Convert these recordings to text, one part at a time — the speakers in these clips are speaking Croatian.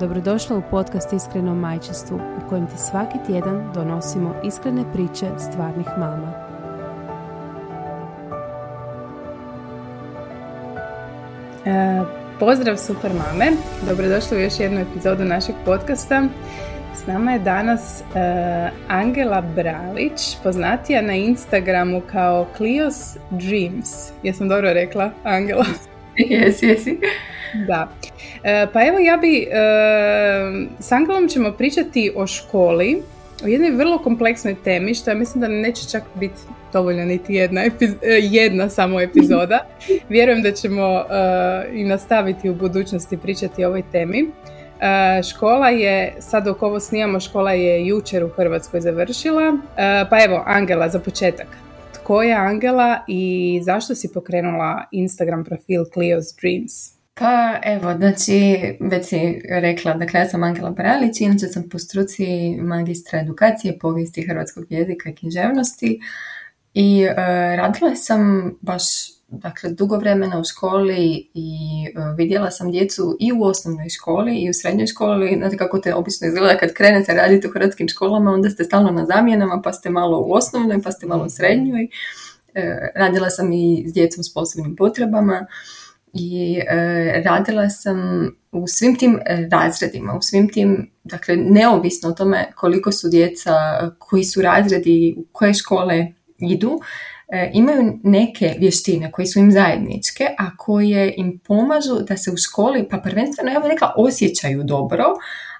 Dobrodošla u podcast Iskreno majčinstvu u kojem ti svaki tjedan donosimo iskrene priče stvarnih mama. E, pozdrav super mame, dobrodošli u još jednu epizodu našeg podcasta. S nama je danas e, Angela Bralić, poznatija na Instagramu kao Clio's Dreams. Jesam dobro rekla, Angela? Jesi, jesi. Da. E, pa evo ja bi, e, s Angelom ćemo pričati o školi, o jednoj vrlo kompleksnoj temi, što ja mislim da neće čak biti dovoljno niti jedna, e, jedna samo epizoda. Vjerujem da ćemo i nastaviti u budućnosti pričati o ovoj temi. Škola je, sad dok ovo snimamo, škola je jučer u Hrvatskoj završila. Pa evo, Angela, za početak. Tko je Angela i zašto si pokrenula Instagram profil Clio's Dreams? Pa evo, znači, već si rekla, dakle ja sam Angela Paralić, inače sam po struci magistra edukacije, povijesti hrvatskog jezika i književnosti i e, radila sam baš dakle, dugo vremena u školi i e, vidjela sam djecu i u osnovnoj školi i u srednjoj školi. Znate kako te obično izgleda kad krenete raditi u hrvatskim školama, onda ste stalno na zamjenama, pa ste malo u osnovnoj, pa ste malo u srednjoj. E, radila sam i s djecom s posebnim potrebama i e, radila sam u svim tim razredima, u svim tim, dakle neovisno o tome koliko su djeca, koji su razredi, u koje škole idu, e, imaju neke vještine koje su im zajedničke, a koje im pomažu da se u školi, pa prvenstveno ja bih rekla, osjećaju dobro,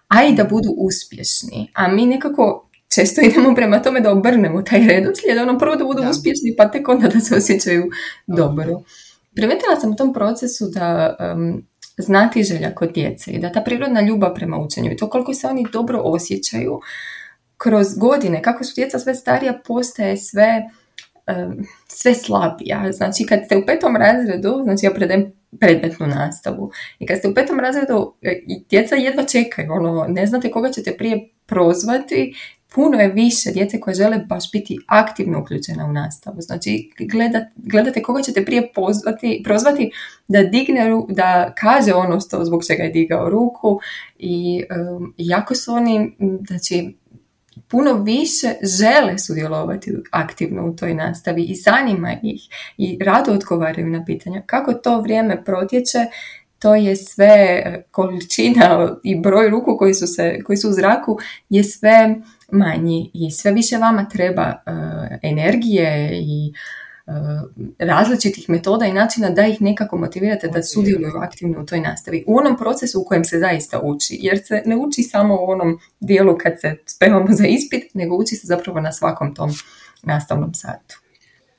a i da budu uspješni. A mi nekako često idemo prema tome da obrnemo taj redoslijed, ono prvo da budu uspješni, pa tek onda da se osjećaju dobro. Primetila sam u tom procesu da um, znati želja kod djece i da ta prirodna ljubav prema učenju i to koliko se oni dobro osjećaju kroz godine, kako su djeca sve starija, postaje sve, sve slabija. Znači kad ste u petom razredu, znači ja predajem predmetnu nastavu i kad ste u petom razredu e, djeca jedva čekaju, ono, ne znate koga ćete prije prozvati puno je više djece koje žele baš biti aktivno uključena u nastavu. Znači, gledate koga ćete prije pozvati, prozvati da digne, da kaže ono što, zbog čega je digao ruku i um, jako su oni, znači, puno više žele sudjelovati aktivno u toj nastavi i zanima ih i rado odgovaraju na pitanja. Kako to vrijeme protječe, to je sve količina i broj ruku koji su, se, koji su u zraku je sve manji i sve više vama treba uh, energije i uh, različitih metoda i načina da ih nekako motivirate da sudjeluju aktivno u toj nastavi. U onom procesu u kojem se zaista uči, jer se ne uči samo u onom dijelu kad se spremamo za ispit, nego uči se zapravo na svakom tom nastavnom satu.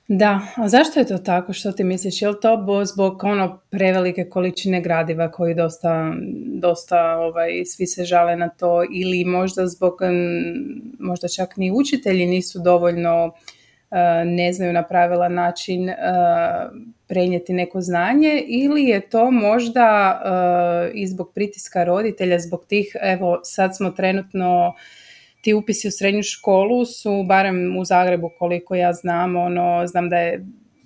Da, a zašto je to tako? Što ti misliš? Je li to zbog ono prevelike količine gradiva koji dosta, dosta ovaj, svi se žale na to ili možda zbog, možda čak ni učitelji nisu dovoljno e, ne znaju na pravilan način e, prenijeti neko znanje ili je to možda e, i zbog pritiska roditelja, zbog tih, evo sad smo trenutno ti upisi u srednju školu su, barem u Zagrebu koliko ja znam, ono, znam da je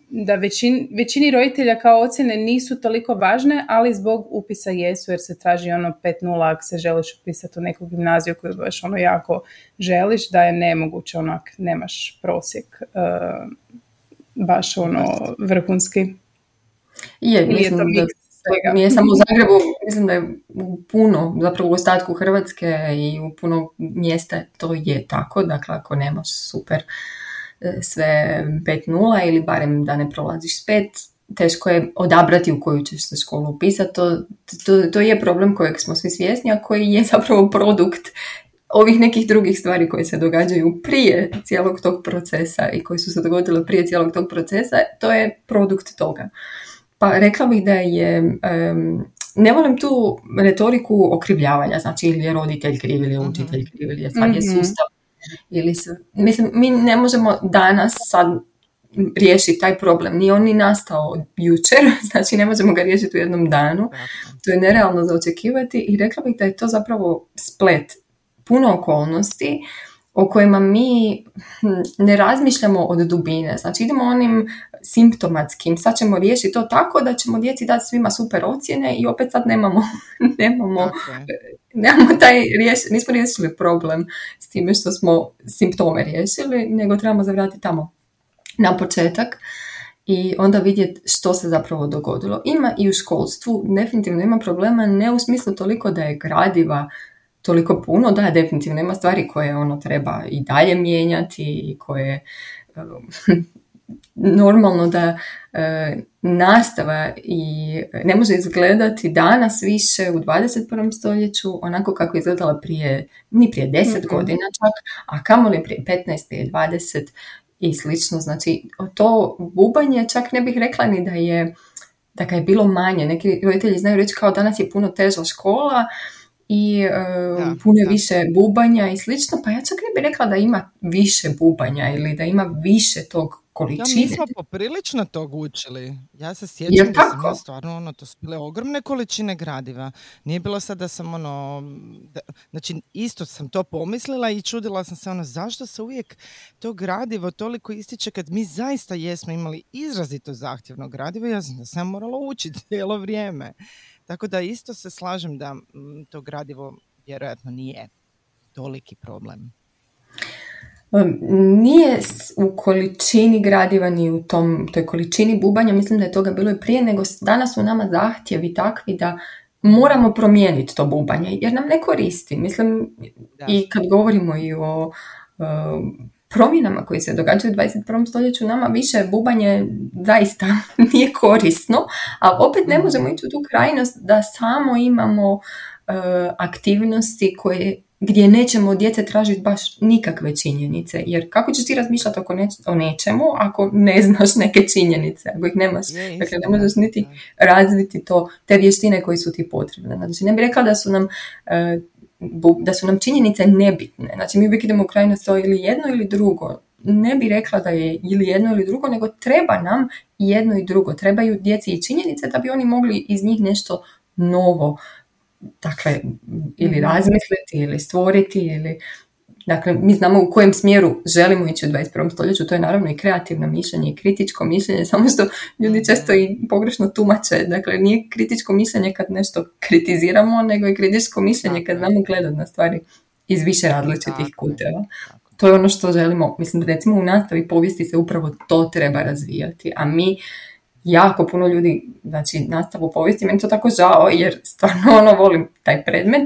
da većin, većini roditelja kao ocjene nisu toliko važne, ali zbog upisa jesu jer se traži ono 5.0 ako se želiš upisati u neku gimnaziju koju baš ono jako želiš, da je nemoguće ako nemaš prosjek uh, baš ono vrhunski. Je, mislim da svega. Nije samo u Zagrebu, mislim da je u puno, zapravo u ostatku Hrvatske i u puno mjesta to je tako, dakle ako nemaš super e, sve 5.0 ili barem da ne prolaziš s 5, teško je odabrati u koju ćeš se školu upisati, to, to, to je problem kojeg smo svi svjesni, a koji je zapravo produkt ovih nekih drugih stvari koje se događaju prije cijelog tog procesa i koji su se dogodile prije cijelog tog procesa, to je produkt toga. Pa rekla bih da je, ne volim tu retoriku okrivljavanja, znači ili je roditelj kriv ili je učitelj kriv ili je sad je mhm. sustav ili mislim mi ne možemo danas sad riješiti taj problem. Nije on ni nastao jučer, znači ne možemo ga riješiti u jednom danu. To je nerealno za očekivati i rekla bih da je to zapravo splet puno okolnosti o kojima mi hm, ne razmišljamo od dubine. Znači idemo onim simptomatskim, sad ćemo riješiti to tako da ćemo djeci dati svima super ocjene i opet sad nemamo, nemamo, nemamo taj riješ, nismo riješili problem s time što smo simptome riješili, nego trebamo zavratiti tamo na početak i onda vidjeti što se zapravo dogodilo. Ima i u školstvu, definitivno ima problema, ne u smislu toliko da je gradiva toliko puno, da, definitivno ima stvari koje ono treba i dalje mijenjati i koje normalno da e, nastava i ne može izgledati danas više u 21. stoljeću onako kako je izgledala prije, ni prije 10 mm godina čak, a kamoli prije 15, prije 20 i slično. Znači, to bubanje čak ne bih rekla ni da je da ga je bilo manje. Neki roditelji znaju reći kao danas je puno teža škola i uh, puno je više bubanja i slično, pa ja čak ne bih rekla da ima više bubanja ili da ima više tog količine. Ja, mi smo poprilično tog učili. Ja se sjećam da sam stvarno, ono, to su bile ogromne količine gradiva. Nije bilo sad da sam, ono, znači isto sam to pomislila i čudila sam se, ono, zašto se uvijek to gradivo toliko ističe kad mi zaista jesmo imali izrazito zahtjevno gradivo. Ja sam da sam morala učiti cijelo vrijeme. Tako da isto se slažem da to gradivo vjerojatno nije toliki problem. Nije u količini gradiva ni u tom, toj količini bubanja, mislim da je toga bilo i prije, nego danas su nama zahtjevi takvi da moramo promijeniti to bubanje, jer nam ne koristi. Mislim, i kad govorimo i o promjenama koje se događaju u 21. stoljeću, nama više bubanje zaista nije korisno, a opet ne možemo ići u tu krajnost da samo imamo e, aktivnosti koje gdje nećemo od djece tražiti baš nikakve činjenice. Jer kako ćeš ti razmišljati oko o nečemu ako ne znaš neke činjenice, ako ih nemaš. dakle, ne možeš niti razviti to, te vještine koji su ti potrebne. Znači, ne bih rekla da su nam e, da su nam činjenice nebitne. Znači, mi uvijek idemo u krajnost to ili jedno ili drugo. Ne bi rekla da je ili jedno ili drugo, nego treba nam jedno i drugo. Trebaju djeci i činjenice da bi oni mogli iz njih nešto novo dakle, ili mhm. razmisliti ili stvoriti ili Dakle, mi znamo u kojem smjeru želimo ići u 21. stoljeću, to je naravno i kreativno mišljenje i kritičko mišljenje, samo što ljudi često i pogrešno tumače. Dakle, nije kritičko mišljenje kad nešto kritiziramo, nego je kritičko mišljenje kad znamo gledati na stvari iz više različitih kuteva. To je ono što želimo, mislim, recimo u nastavi povijesti se upravo to treba razvijati, a mi jako puno ljudi, znači nastavu povijesti, meni to tako žao jer stvarno ono volim taj predmet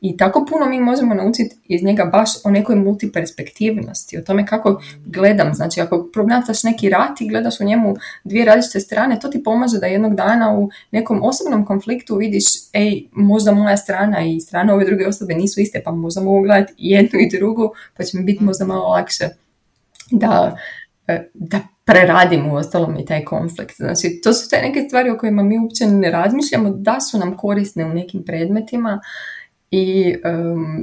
i tako puno mi možemo naučiti iz njega baš o nekoj multiperspektivnosti, o tome kako gledam, znači ako promatraš neki rat i gledaš u njemu dvije različite strane, to ti pomaže da jednog dana u nekom osobnom konfliktu vidiš, ej, možda moja strana i strana ove druge osobe nisu iste, pa možda mogu gledati jednu i drugu, pa će mi biti možda malo lakše da, da preradim u ostalom i taj konflikt. Znači, to su te neke stvari o kojima mi uopće ne razmišljamo da su nam korisne u nekim predmetima i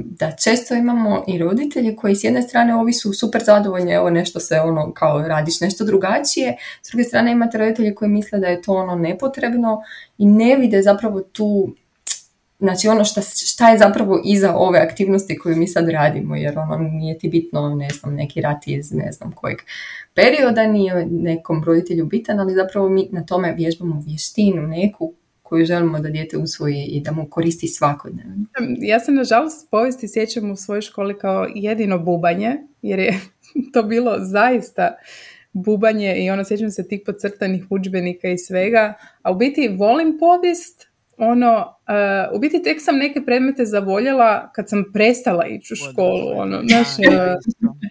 da često imamo i roditelje koji s jedne strane ovi su super zadovoljni, evo nešto se ono kao radiš nešto drugačije, s druge strane imate roditelje koji misle da je to ono nepotrebno i ne vide zapravo tu znači ono šta, šta je zapravo iza ove aktivnosti koju mi sad radimo, jer ono nije ti bitno, ne znam, neki rat iz ne znam kojeg perioda, nije nekom roditelju bitan, ali zapravo mi na tome vježbamo vještinu neku koju želimo da dijete usvoji i da mu koristi svakodnevno. Ja se nažalost povijesti sjećam u svojoj školi kao jedino bubanje, jer je to bilo zaista bubanje i ono sjećam se tih podcrtanih udžbenika i svega, a u biti volim povijest, ono, uh, u biti tek sam neke predmete zavoljela kad sam prestala ići u školu, ono, znaš,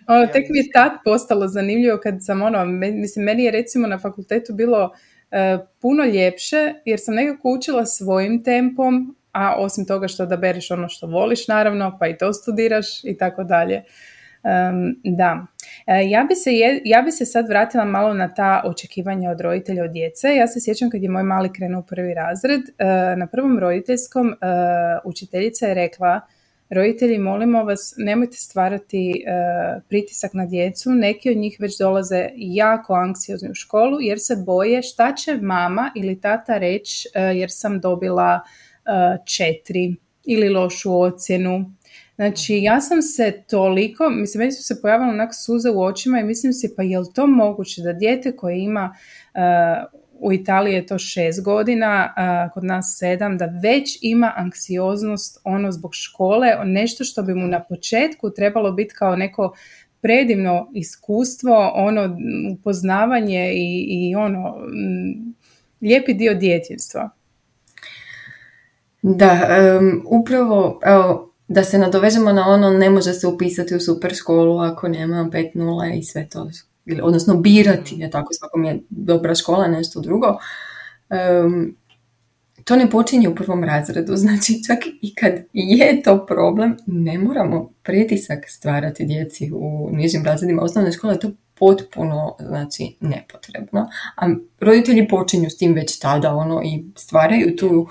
ono, tek mi je tad postalo zanimljivo kad sam, ono, mislim, meni je recimo na fakultetu bilo uh, puno ljepše, jer sam nekako učila svojim tempom, a osim toga što da bereš ono što voliš, naravno, pa i to studiraš i tako dalje. da, e, ja bi, se ja bi se sad vratila malo na ta očekivanja od roditelja od djece. Ja se sjećam kad je moj mali krenuo u prvi razred, e, na prvom roditeljskom e, učiteljica je rekla roditelji molimo vas nemojte stvarati pritisak na djecu, neki od njih već dolaze jako anksiozni u školu jer se boje šta će mama ili tata reći jer sam dobila četiri ili lošu ocjenu. Znači, ja sam se toliko, mislim, meni su se pojavile onak suze u očima i mislim si, pa je li to moguće da dijete koje ima, uh, u Italiji je to šest godina, kod nas sedam, da već ima anksioznost ono zbog škole, nešto što bi mu na početku trebalo biti kao neko predivno iskustvo, ono upoznavanje i, i ono lijepi dio djetinstva. Da, upravo, evo, da se nadovežemo na ono, ne može se upisati u super školu ako nema 5.0 i sve to. Odnosno birati, je tako, svakom je dobra škola, nešto drugo. to ne počinje u prvom razredu, znači čak i kad je to problem, ne moramo pritisak stvarati djeci u nižim razredima osnovne škole, to potpuno znači, nepotrebno. A roditelji počinju s tim već tada ono, i stvaraju tu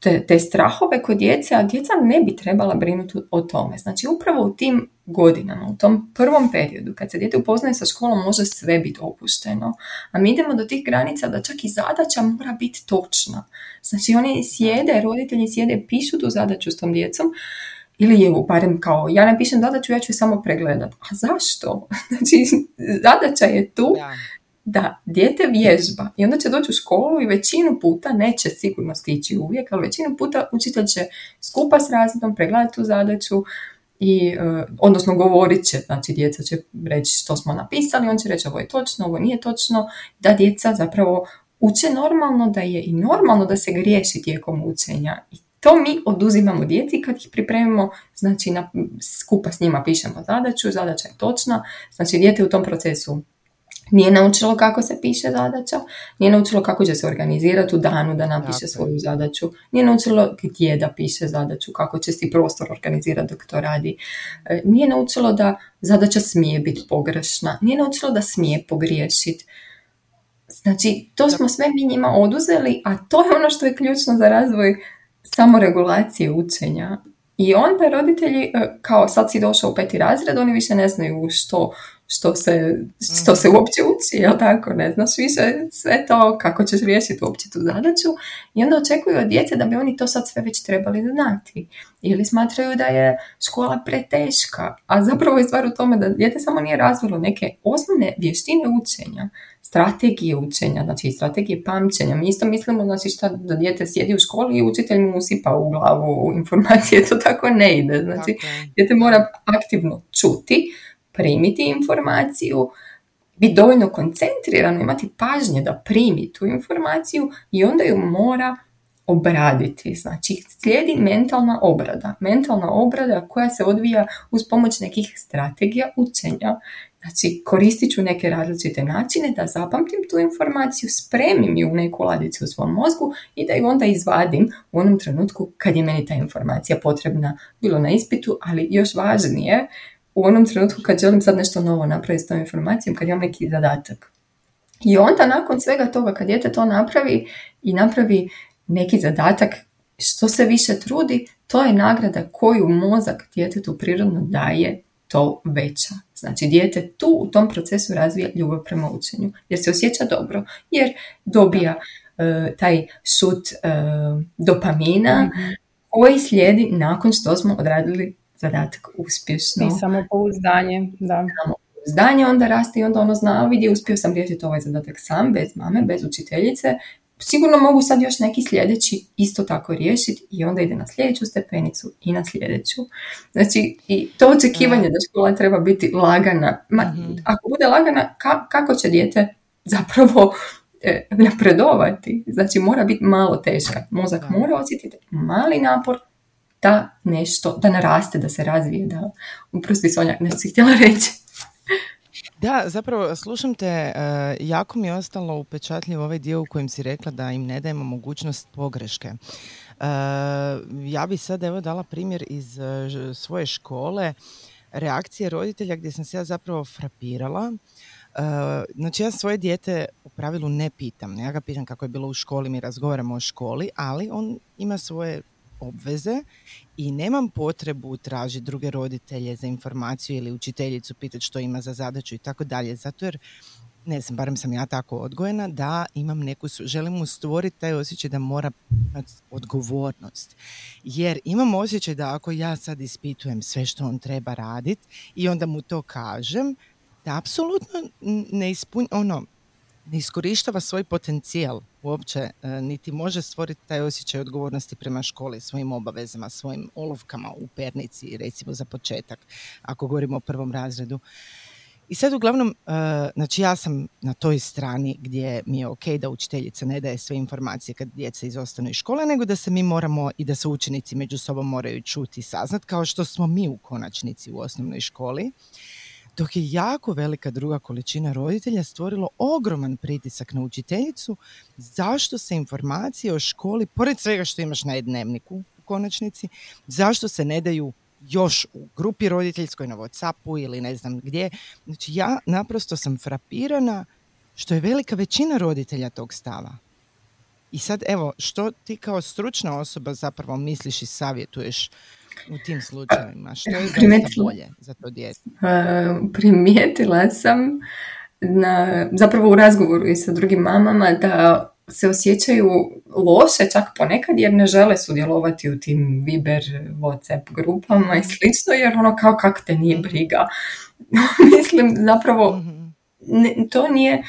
te, te strahove kod djece, a djeca ne bi trebala brinuti o tome. Znači upravo u tim godinama, u tom prvom periodu, kad se dijete upoznaje sa školom, može sve biti opušteno. A mi idemo do tih granica da čak i zadaća mora biti točna. Znači oni sjede, roditelji sjede, pišu tu zadaću s tom djecom, ili je barem kao, ja ne pišem zadaću, ja ću je samo pregledat. A zašto? Znači, zadaća je tu da dijete vježba i onda će doći u školu i većinu puta neće sigurno stići uvijek, ali većinu puta učitelj će skupa s razredom pregledati tu zadaću i, e, odnosno govorit će, znači djeca će reći što smo napisali, on će reći ovo je točno, ovo nije točno, da djeca zapravo uče normalno, da je i normalno da se griješi tijekom učenja. I to mi oduzimamo djeci kad ih pripremimo, znači na, skupa s njima pišemo zadaću, zadaća je točna, znači dijete u tom procesu nije naučilo kako se piše zadaća, nije naučilo kako će se organizirati u danu da napiše svoju zadaću, nije naučilo gdje da piše zadaću, kako će si prostor organizirati dok to radi, e, nije naučilo da zadaća smije biti pogrešna, nije naučilo da smije pogriješiti. Znači, to smo sve mi njima oduzeli, a to je ono što je ključno za razvoj samoregulacije učenja. I onda roditelji, e, kao sad si došao u peti razred, oni više ne znaju što što se, što se mhm. uopće uči, jel tako, ne znaš više sve to, kako ćeš riješiti uopće tu zadaću i onda očekuju od djece da bi oni to sad sve već trebali znati ili smatraju da je škola preteška, a zapravo je stvar u tome da dijete samo nije razvilo neke osnovne vještine učenja, strategije učenja, znači strategije pamćenja. Mi isto mislimo znači šta da dijete sjedi u školi i učitelj mu usipa u glavu informacije, to tako ne ide. Znači, dijete mora aktivno čuti, primiti informaciju, biti dovoljno koncentrirano, imati pažnje da primi tu informaciju i onda ju mora obraditi. Znači, slijedi mentalna obrada. Mentalna obrada koja se odvija uz pomoć nekih strategija učenja. Znači, koristit ću neke različite načine da zapamtim tu informaciju, spremim ju u neku ladicu u svom mozgu i da ju onda izvadim u onom trenutku kad je meni ta informacija potrebna, bilo na ispitu, ali još važnije, u onom trenutku kad želim sad nešto novo napraviti s tom informacijom, kad imam neki zadatak. I onda nakon svega toga kad dijete to napravi i napravi neki zadatak što se više trudi, to je nagrada koju mozak djetetu prirodno daje to veća. Znači, dijete tu u tom procesu razvija ljubav prema učenju, jer se osjeća dobro, jer dobija e, taj šut e, dopamina mhm. koji slijedi nakon što smo odradili zadatak uspješno. I samopouzdanje, da. Samopouzdanje onda raste i onda ono zna, vidi, uspio sam riješiti ovaj zadatak sam, bez mame, bez učiteljice, sigurno mogu sad još neki sljedeći isto tako riješiti i onda ide na sljedeću stepenicu i na sljedeću. Znači, i to očekivanje da škola treba biti lagana. Ma, mhm. Ako bude lagana, kako će dijete zapravo e, napredovati? Znači, mora biti malo teška. Mozak mora osjetiti mali napor da nešto, da naraste, da se razvije, da, uprosti Sonja, nešto si htjela reći. Da, zapravo slušam te, e, jako mi je ostalo upečatljiv ovaj dio u kojem si rekla da im ne dajemo mogućnost pogreške. Uh, ja bi sad evo dala primjer iz e, svoje škole, reakcije roditelja gdje sam se ja zapravo frapirala. znači ja svoje dijete u pravilu ne pitam, ja ga pitam kako je bilo u školi, mi razgovaramo o školi, ali on ima svoje obveze i nemam potrebu tražiti druge roditelje za informaciju ili učiteljicu pitati što ima za zadaću i tako dalje. Zato jer ne znam, barem sam ja tako odgojena, da imam neku, želim mu stvoriti taj osjećaj da mora imati odgovornost. Jer imam osjećaj da ako ja sad ispitujem sve što on treba raditi i onda mu to kažem, da apsolutno ne ispunj, ono, ne iskorištava svoj potencijal uopće, e, niti može stvoriti taj osjećaj odgovornosti prema školi, svojim obavezama, svojim olovkama u pernici, recimo za početak, ako govorimo o prvom razredu. I sad uglavnom, uh, znači ja sam na toj strani gdje mi je ok da učiteljica ne daje sve informacije kad djeca izostanu iz škole, nego da se mi moramo i da se učenici među sobom moraju čuti i saznat, kao što smo mi u konačnici u osnovnoj školi. Dok je jako velika druga količina roditelja stvorilo ogroman pritisak na učiteljicu zašto se informacije o školi, pored svega što imaš na dnevniku u konačnici, zašto se ne daju još u grupi roditeljskoj na Whatsappu ili ne znam gdje. Znači ja naprosto sam frapirana što je velika većina roditelja tog stava. I sad evo, što ti kao stručna osoba zapravo misliš i savjetuješ u tim slučajevima? Što je zaista bolje za to djete? primijetila sam na, zapravo u razgovoru i sa drugim mamama da se osjećaju loše čak ponekad jer ne žele sudjelovati u tim Viber, Whatsapp grupama i slično jer ono kao kak te nije briga. Mislim zapravo mhm. ne, to nije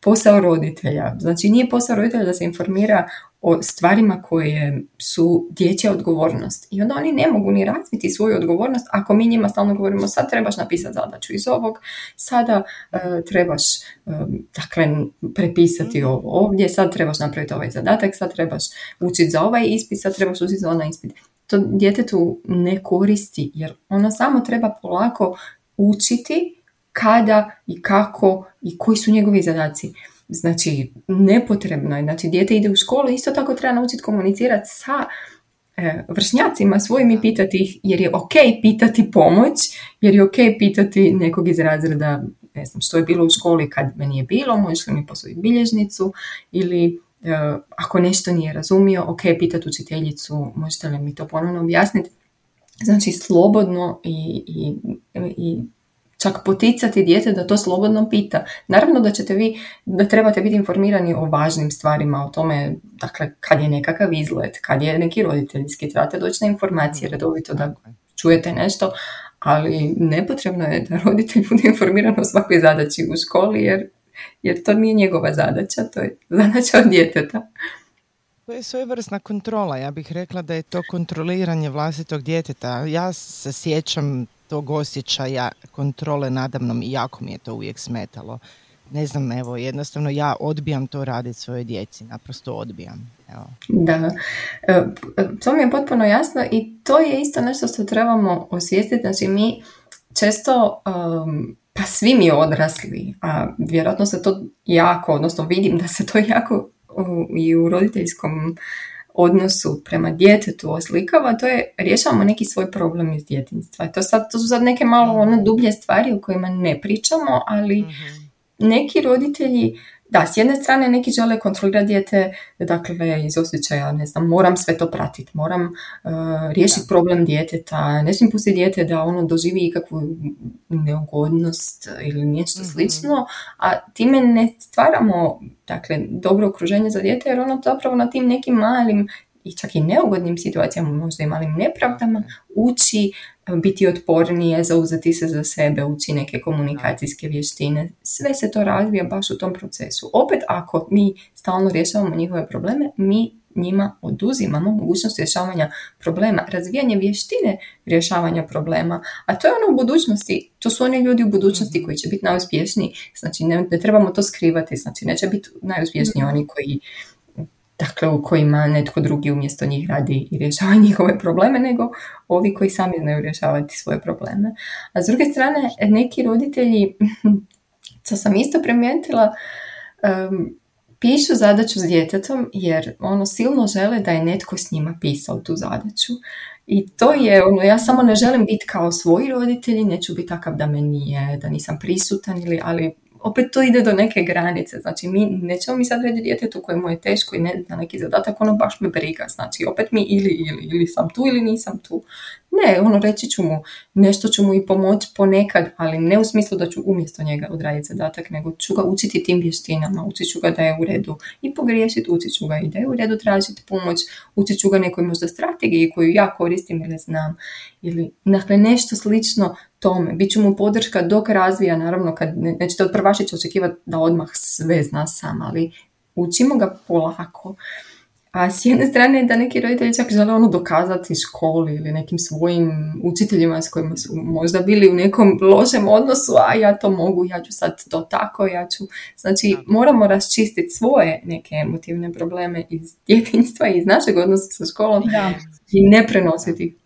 posao roditelja. Znači nije posao roditelja da se informira o stvarima koje su dječja odgovornost. I onda oni ne mogu ni razviti svoju odgovornost ako mi njima stalno govorimo sad trebaš napisati zadaću iz ovog, sada e, trebaš uh, dakle, prepisati mhm. ovo ovdje, sad trebaš napraviti ovaj zadatak, sad trebaš učiti za ovaj ispit, sad trebaš učiti za onaj ispit. To djetetu ne koristi jer ono samo treba polako učiti kada i kako i koji su njegovi zadaci. Znači, nepotrebno je. Znači, dijete ide u školu, isto tako treba naučiti komunicirati sa e, vršnjacima svojim i pitati ih, jer je ok pitati pomoć, jer je ok pitati nekog iz razreda, ne znam, što je bilo u školi kad me nije bilo, možeš li mi posuditi bilježnicu, ili e, ako nešto nije razumio, ok pitati učiteljicu, možete li mi to ponovno objasniti. Znači, slobodno i, i, i čak poticati dijete da to slobodno pita. Naravno da ćete vi, da trebate biti informirani o važnim stvarima, o tome, dakle, kad je nekakav izlet, kad je neki roditeljski, trebate doći na informacije redovito da čujete nešto, ali nepotrebno je da roditelj bude informiran o svakoj zadaći u školi, jer, jer to nije njegova zadaća, to je zadaća od djeteta. To je svojevrsna kontrola, ja bih rekla da je to kontroliranje vlastitog djeteta. Ja se sjećam tog osjećaja kontrole nadamnom i jako mi je to uvijek smetalo. Ne znam, evo, jednostavno ja odbijam to raditi svojoj djeci, naprosto odbijam. Evo. Da, e, to mi je potpuno jasno i to je isto nešto što trebamo osvijestiti. Znači mi često, pa svi mi odrasli, a vjerojatno se to jako, odnosno vidim da se to jako i u roditeljskom odnosu prema djetetu oslikava, to je rješavamo neki svoj problem iz djetinstva. To, sad, to su sad neke malo ono dublje stvari o kojima ne pričamo, ali mhm. neki roditelji da, s jedne strane neki žele kontrolirati dijete, dakle iz osjećaja, ne znam, moram sve to pratiti, moram uh, riješiti problem djeteta, ne smijem pustiti dijete da ono doživi ikakvu neugodnost ili nešto mm slično, a time ne stvaramo dakle, dobro okruženje za dijete jer ono zapravo na tim nekim malim i čak i neugodnim situacijama, možda i malim nepravdama, uči e, biti otpornije, zauzeti se za sebe, uči neke komunikacijske vještine. Sve se to razvija baš u tom procesu. Opet, ako mi stalno rješavamo njihove probleme, mi njima oduzimamo mogućnost rješavanja problema, razvijanje vještine rješavanja problema, a to je ono u budućnosti, to su oni ljudi u budućnosti koji će biti najuspješniji, znači ne, ne trebamo to skrivati, znači neće biti najuspješniji oni koji dakle u kojima netko drugi umjesto njih radi i rješava njihove probleme, nego ovi koji sami znaju rješavati svoje probleme. A s druge strane, neki roditelji, co sam isto primijetila, um, pišu zadaću s djetetom jer ono silno žele da je netko s njima pisao tu zadaću. I to je ono, ja samo ne želim biti kao svoji roditelji, neću biti takav da me nije, da nisam prisutan ili, ali opet to ide do neke granice. Znači, mi nećemo mi sad reći djetetu kojemu je teško i ne da neki zadatak, ono baš me briga. Znači, opet mi ili, ili, ili sam tu ili nisam tu. Ne, ono reći ću mu, nešto ću mu i pomoći ponekad, ali ne u smislu da ću umjesto njega odraditi zadatak, nego ću ga učiti tim vještinama, učit ću ga da je u redu i pogriješiti, učit ću ga i da je u redu tražiti pomoć, učit ću ga nekoj možda strategiji koju ja koristim ili znam, ili dakle, nešto slično tome. Biću mu podrška dok razvija, naravno, kad nećete od prvašića očekivati da odmah sve zna sam, ali učimo ga polako. A s jedne strane da neki roditelji čak žele ono dokazati školi ili nekim svojim učiteljima s kojima su možda bili u nekom lošem odnosu, a ja to mogu, ja ću sad to tako, ja ću... Znači, moramo raščistiti svoje neke emotivne probleme iz djetinjstva i iz našeg odnosa sa školom i ne prenositi.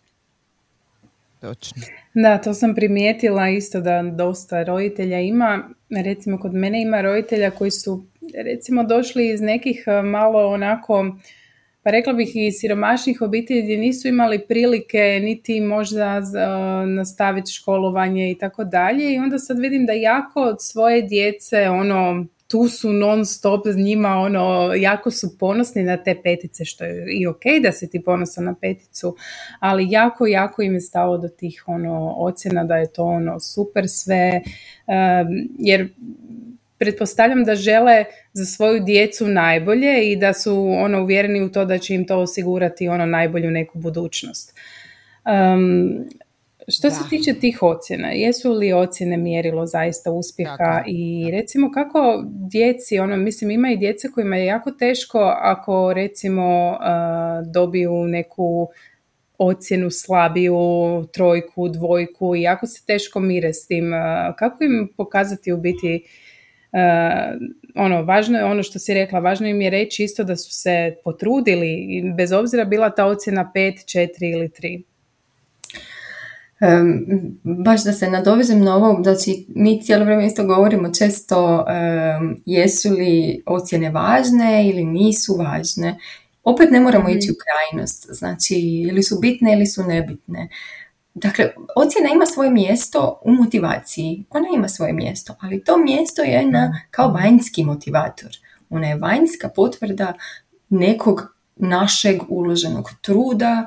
Točno. Da, to sam primijetila isto da dosta roditelja ima. Recimo, kod mene ima roditelja koji su recimo došli iz nekih malo onako pa rekla bih i siromašnih obitelji gdje nisu imali prilike niti možda nastaviti školovanje i tako dalje. I onda sad vidim da jako od svoje djece ono tu su non stop s njima, ono, jako su ponosni na te petice, što je i ok da si ti ponosan na peticu, ali jako, jako im je stalo do tih ono, ocjena da je to ono super sve, jer pretpostavljam da žele za svoju djecu najbolje i da su ono uvjereni u to da će im to osigurati ono najbolju neku budućnost. Um, što se tiče tih ocjena, jesu li ocjene mjerilo zaista uspjeha i recimo kako djeci, ono mislim ima i djece kojima je jako teško ako recimo uh, dobiju neku ocjenu slabiju, trojku, dvojku i jako se teško mire s tim. Uh, kako im pokazati u biti Uh, ono, važno je ono što si rekla, važno im je reći isto da su se potrudili, bez obzira bila ta ocjena 5, 4 ili 3. Um, baš da se nadovezem na ovo, znači mi cijelo vrijeme isto govorimo često um, jesu li ocjene važne ili nisu važne. Opet ne moramo ići u krajnost, znači ili su bitne ili su nebitne. Dakle, ocjena ima svoje mjesto u motivaciji. Ona ima svoje mjesto, ali to mjesto je na, kao vanjski motivator. Ona je vanjska potvrda nekog našeg uloženog truda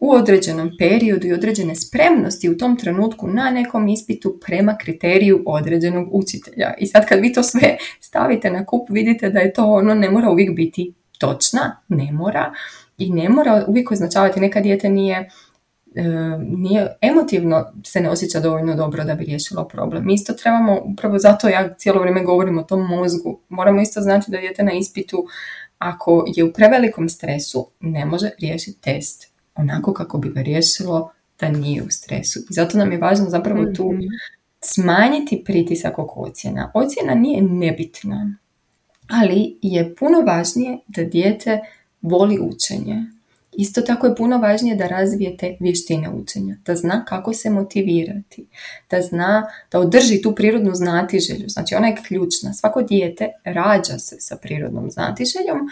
u određenom periodu i određene spremnosti u tom trenutku na nekom ispitu prema kriteriju određenog učitelja. I sad kad vi to sve stavite na kup, vidite da je to ono ne mora uvijek biti točna, ne mora i ne mora uvijek označavati neka dijete nije nije emotivno se ne osjeća dovoljno dobro da bi riješilo problem. Mi isto trebamo, upravo zato ja cijelo vrijeme govorim o tom mozgu, moramo isto znati da dijete na ispitu ako je u prevelikom stresu ne može riješiti test onako kako bi ga riješilo da nije u stresu. I zato nam je važno zapravo tu mhm. smanjiti pritisak oko ocjena. Ocjena nije nebitna, ali je puno važnije da dijete voli učenje, Isto tako je puno važnije da razvijete vještine učenja, da zna kako se motivirati, da zna da održi tu prirodnu znatiželju. Znači ona je ključna. Svako dijete rađa se sa prirodnom znatiželjom,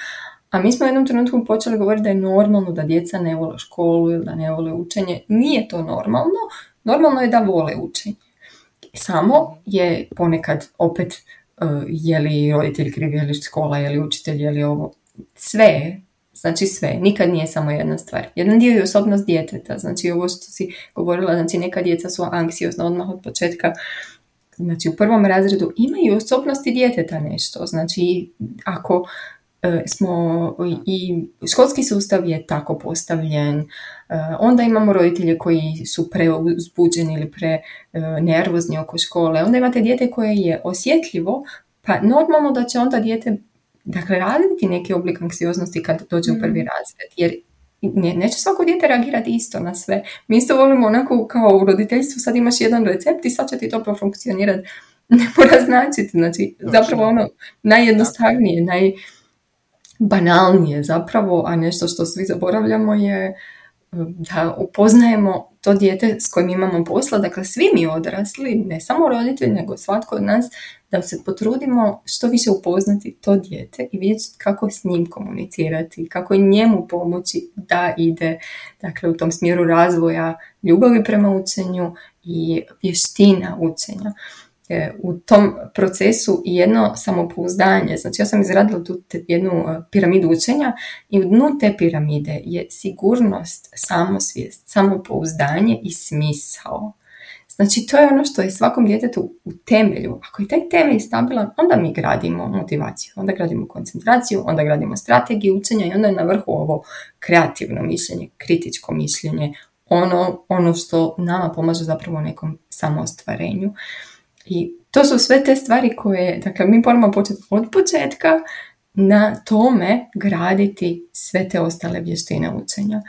a mi smo u jednom trenutku počeli govoriti da je normalno da djeca ne vole školu ili da ne vole učenje. Nije to normalno. Normalno je da vole učenje. Samo je ponekad opet uh, je li roditelj kriv, je li škola, je li učitelj, je li ovo. Sve Znači sve, nikad nije samo jedna stvar. Jedan dio je osobnost djeteta, znači ovo što si govorila, znači neka djeca su anksiozna odmah od početka, znači u prvom razredu imaju osobnosti djeteta nešto, znači ako e, smo i školski sustav je tako postavljen, e, onda imamo roditelje koji su preuzbuđeni ili pre e, nervozni oko škole, onda imate dijete koje je osjetljivo, pa normalno da će onda dijete dakle, raditi neki oblik anksioznosti kad dođe u prvi mm. razred, jer ne, neće svako dijete reagirati isto na sve. Mi isto volimo onako kao u roditeljstvu sad imaš jedan recept i sad će ti to profunkcionirati. Ne mora značiti, znači zapravo ono najjednostavnije, najbanalnije zapravo, a nešto što svi zaboravljamo je da upoznajemo to dijete s kojim imamo posla, dakle svi mi odrasli, ne samo roditelji, nego svatko od nas, da se potrudimo što više upoznati to dijete i vidjeti kako s njim komunicirati, kako njemu pomoći da ide dakle, u tom smjeru razvoja ljubavi prema učenju i vještina učenja. je u tom procesu jedno samopouzdanje. Znači ja sam izradila tu jednu e, piramidu učenja i u dnu te piramide je sigurnost, samosvijest, samopouzdanje i smisao. Znači to je ono što je svakom djetetu u temelju. Ako je taj temelj stabilan, onda mi gradimo motivaciju, onda gradimo koncentraciju, onda gradimo strategiju učenja i onda je na vrhu ovo kreativno mišljenje, kritičko mišljenje, ono, ono što nama pomaže zapravo u nekom samoostvarenju. I to su sve te stvari koje, dakle, mi moramo početi od početka na tome graditi sve te ostale vještine učenja.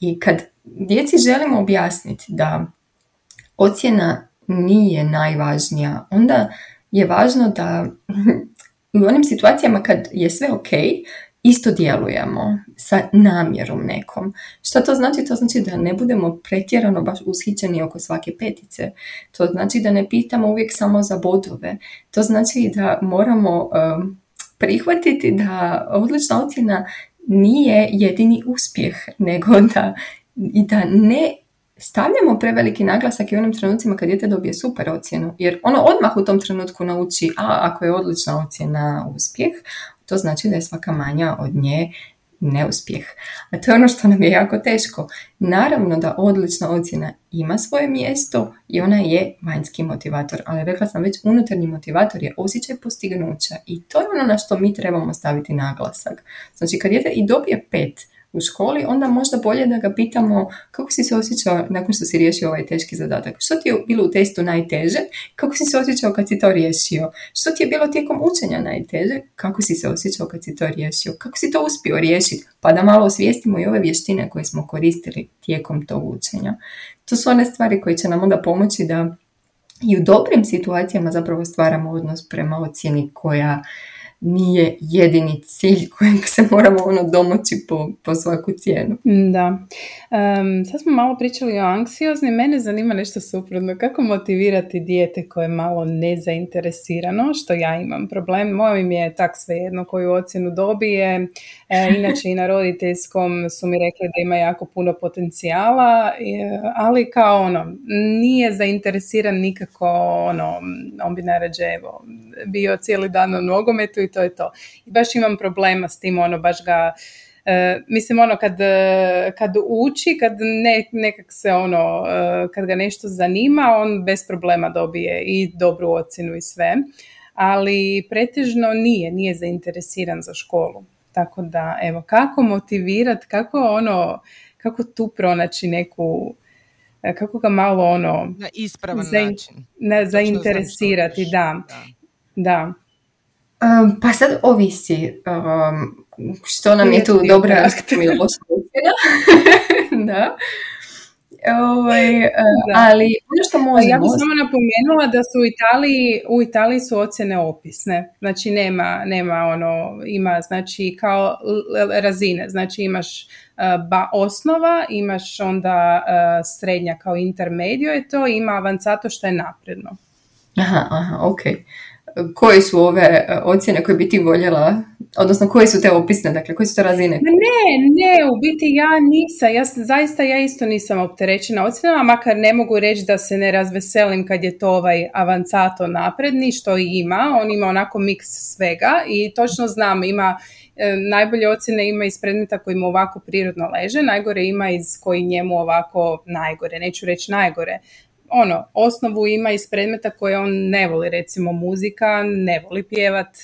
I kad djeci želimo objasniti da ocjena nije najvažnija, onda je važno da u onim situacijama kad je sve ok, isto djelujemo sa namjerom nekom. Što to znači? To znači da ne budemo pretjerano baš ushićeni oko svake petice. To znači da ne pitamo uvijek samo za bodove. To znači da moramo um, prihvatiti da odlična ocjena nije jedini uspjeh, nego da, i da ne stavljamo preveliki naglasak i u onim trenucima kad dijete dobije super ocjenu, jer ono odmah u tom trenutku nauči, a ako je odlična ocjena uspjeh, to znači da je svaka manja od nje neuspjeh. A to je ono što nam je jako teško. Naravno da odlična ocjena ima svoje mjesto i ona je vanjski motivator, ali rekla sam već unutarnji motivator je osjećaj postignuća i to je ono na što mi trebamo staviti naglasak. Znači kad dijete i dobije pet, u školi, onda možda bolje da ga pitamo kako si se osjećao nakon što si riješio ovaj teški zadatak. Što ti je bilo u testu najteže? Kako si se osjećao kad si to riješio? Što ti je bilo tijekom učenja najteže? Kako si se osjećao kad si to riješio? Kako si to uspio riješiti? Pa da malo osvijestimo i ove vještine koje smo koristili tijekom tog učenja. To su one stvari koje će nam onda pomoći da i u dobrim situacijama zapravo stvaramo odnos prema ocjeni koja nije jedini cilj kojeg se moramo ono domoći po, po svaku cijenu. Da. Um, sad smo malo pričali o anksiozni, mene zanima nešto suprotno. Kako motivirati dijete koje je malo nezainteresirano, što ja imam problem. Moj mi je tak svejedno koju ocjenu dobije. E, inače i na roditeljskom su mi rekli da ima jako puno potencijala, ali kao ono, nije zainteresiran nikako, ono, on bi najrađe evo, bio cijeli dan na nogometu i to je to. I baš imam problema s tim, ono, baš ga, Uh, mislim ono kad, kad uči, kad ne, nekak se ono, uh, kad ga nešto zanima, on bez problema dobije i dobru ocjenu i sve, ali pretežno nije, nije zainteresiran za školu. Tako da, evo, kako motivirati, kako ono, kako tu pronaći neku, kako ga malo ono... Na ispravan način. Na, zainteresirati, da. da. Um, pa sad ovisi um, što nam je tu dobra loša da. Ovaj, ali ono što možemo... Ja bih samo napomenula da su u Italiji, u Italiji su ocjene opisne. Znači nema, nema ono, ima znači kao razine. Znači imaš uh, ba, osnova, imaš onda uh, srednja kao intermedio je to, ima avancato što je napredno. Aha, aha, ok koje su ove e, ocjene koje bi ti voljela, odnosno koje su te opisne, dakle koje su te razine? Ne, ne, u biti ja nisam, ja zaista ja isto nisam opterećena ocjenama, makar ne mogu reći da se ne razveselim kad je to ovaj avancato napredni, što ima, on ima onako miks svega i točno znam, ima e, najbolje ocjene ima iz predmeta koji mu ovako prirodno leže, najgore ima iz koji njemu ovako najgore, neću reći najgore, ono, osnovu ima iz predmeta koje on ne voli, recimo muzika, ne voli pjevat,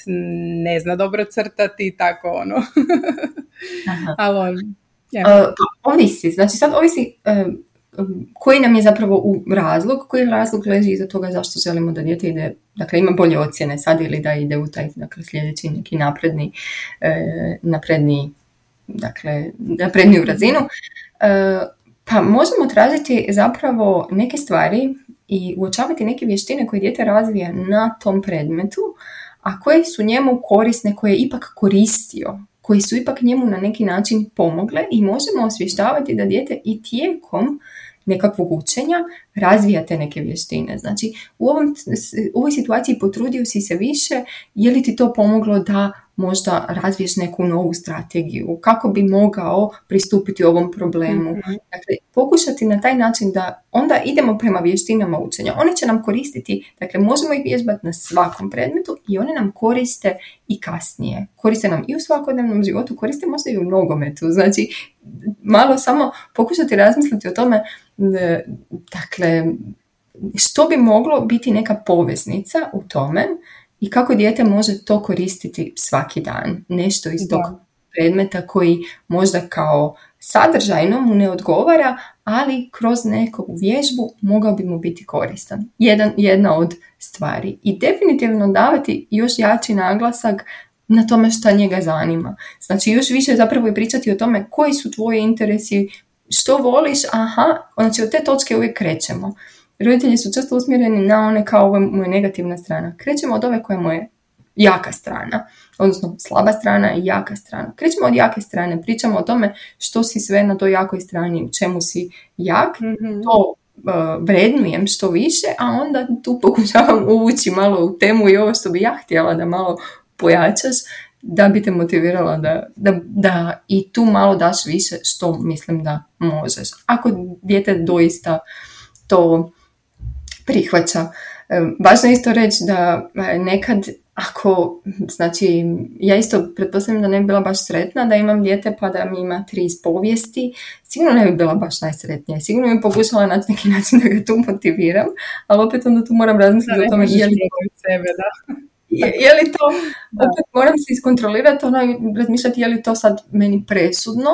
ne zna dobro crtati i tako ono. Ali ja. uh, ovisi, znači sad ovisi uh, koji nam je zapravo u razlog, koji razlog leži iza toga zašto želimo da dijete ide, dakle ima bolje ocjene sad ili da ide u taj dakle, sljedeći neki napredni, uh, napredni dakle, napredniju razinu. Uh, pa možemo tražiti zapravo neke stvari i uočavati neke vještine koje dijete razvija na tom predmetu, a koje su njemu korisne, koje je ipak koristio, koji su ipak njemu na neki način pomogle i možemo osvještavati da dijete i tijekom nekakvog učenja razvija te neke vještine. Znači, u, ovom, u ovoj situaciji potrudio si se više, je li ti to pomoglo da možda razviješ neku novu strategiju, kako bi mogao pristupiti ovom problemu. Mhm. Dakle, pokušati na taj način da onda idemo prema vještinama učenja. One će nam koristiti, dakle, možemo ih vježbati na svakom predmetu i one nam koriste i kasnije. Koriste nam i u svakodnevnom životu, koriste možda i u nogometu. Znači, malo samo pokušati razmisliti o tome, dakle, što bi moglo biti neka poveznica u tome i kako dijete može to koristiti svaki dan. Nešto iz tog predmeta koji možda kao sadržajno mu ne odgovara, ali kroz neku vježbu mogao bi mu biti koristan. Jedan, jedna od stvari. I definitivno davati još jači naglasak na tome što njega zanima. Znači još više zapravo i pričati o tome koji su tvoji interesi, što voliš, aha, znači od te točke uvijek krećemo roditelji su često usmjereni na one kao ovo mu je negativna strana. Krećemo od ove koja mu je jaka strana, odnosno slaba strana i jaka strana. Krećemo od jake strane, pričamo o tome što si sve na toj jakoj strani, u čemu si jak, mm-hmm. to uh, vrednujem što više, a onda tu pokušavam uvući malo u temu i ovo što bi ja htjela da malo pojačaš, da bi te motivirala da, da, da i tu malo daš više što mislim da možeš. Ako dijete doista to prihvaća. E, važno je isto reći da e, nekad ako, znači, ja isto pretpostavljam da ne bi bila baš sretna da imam dijete pa da mi ima tri iz povijesti, sigurno ne bi bila baš najsretnija. Sigurno bi pokušala naći neki način da ga tu motiviram, ali opet onda tu moram razmisliti o tome je li sebe, da. Je, je, li to, opet moram se iskontrolirati, ono, razmišljati je li to sad meni presudno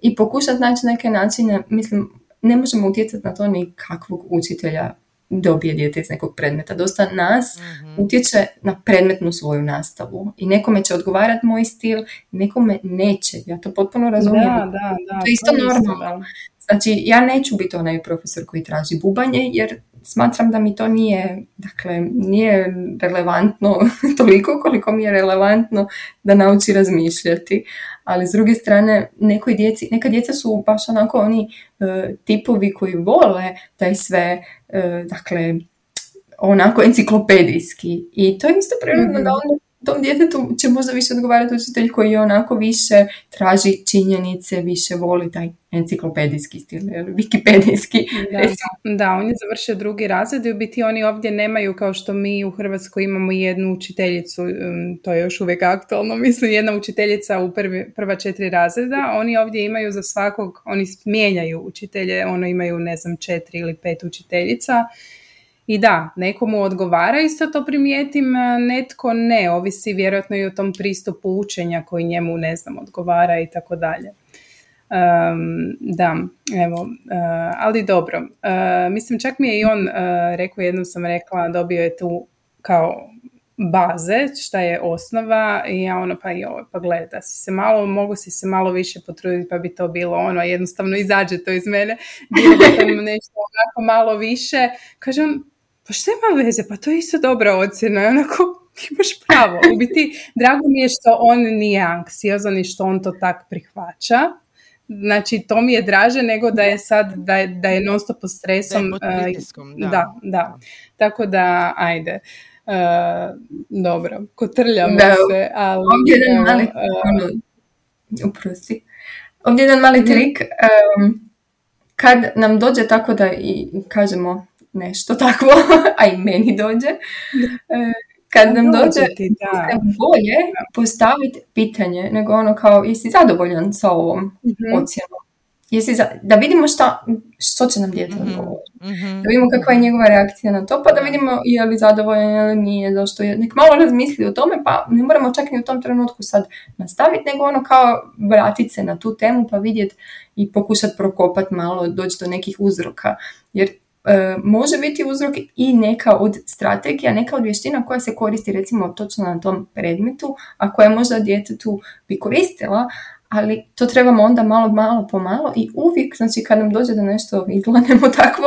i pokušati naći neke načine, mislim, ne možemo utjecati na to ni kakvog učitelja dobije dijete iz nekog predmeta. Dosta nas mm utječe na predmetnu svoju nastavu. I nekome će odgovarati moj stil, nekome neće. Ja to potpuno razumijem. Da, da, da, to je isto normalno. Znači, ja neću biti onaj profesor koji traži bubanje, jer smatram da mi to nije, dakle, nije relevantno toliko koliko mi je relevantno da nauči razmišljati. Ali s druge strane, nekoj djeci, neka djeca su baš onako oni e, tipovi koji vole taj sve, e, dakle, onako enciklopedijski. I to je isto prirodno mm da onda tom djetetu će možda više odgovarati učitelj koji je onako više traži činjenice, više voli taj enciklopedijski stil, wikipedijski. Da, da, oni završe drugi razred i u biti oni ovdje nemaju kao što mi u Hrvatskoj imamo jednu učiteljicu, um, to je još uvijek aktualno, mislim jedna učiteljica u prvi, prva četiri razreda, oni ovdje imaju za svakog, oni mijenjaju učitelje, ono imaju ne znam četiri ili pet učiteljica i da, nekomu odgovara, isto to primijetim, netko ne, ovisi vjerojatno i o tom pristupu učenja koji njemu, ne znam, odgovara i tako dalje. da, evo, uh, ali dobro. Uh, mislim, čak mi je i on uh, rekao, jednom sam rekla, dobio je tu kao baze, šta je osnova i ja ono pa joj, pa gleda, si se malo, mogu si se malo više potruditi pa bi to bilo ono, jednostavno izađe to iz mene, bilo da sam nešto onako malo više, kaže on, pa što ima veze, pa to je isto dobra ocjena, onako imaš pravo. U biti, drago mi je što on nije anksiozan i što on to tak prihvaća. Znači, to mi je draže nego da je sad, da je, da je non stop pod stresom. Da, je da. da, da. Tako da, ajde. Uh, dobro, kotrljamo da, se, ali... Ovdje jedan mali, uh, uprosti. Ovdje jedan mali mhm. trik. Um, kad nam dođe tako da i kažemo nešto takvo, a i meni dođe. E, kad nam dođe, da. bolje postaviti pitanje nego ono kao jesi zadovoljan sa ovom mm ocjenom. Jesi za, da vidimo šta, što će nam dijete mm Da vidimo kakva je njegova reakcija na to, pa da vidimo je li zadovoljan ili nije, zašto je. Nek malo razmisli o tome, pa ne moramo čak ni u tom trenutku sad nastaviti, nego ono kao vratiti se na tu temu pa vidjeti i pokušati prokopati malo, doći do nekih uzroka. Jer E, može biti uzrok i neka od strategija, neka od vještina koja se koristi recimo točno na tom predmetu, a koja možda djetetu bi koristila, ali to trebamo onda malo, malo po malo i uvijek, znači kad nam dođe da nešto izgledamo takvo,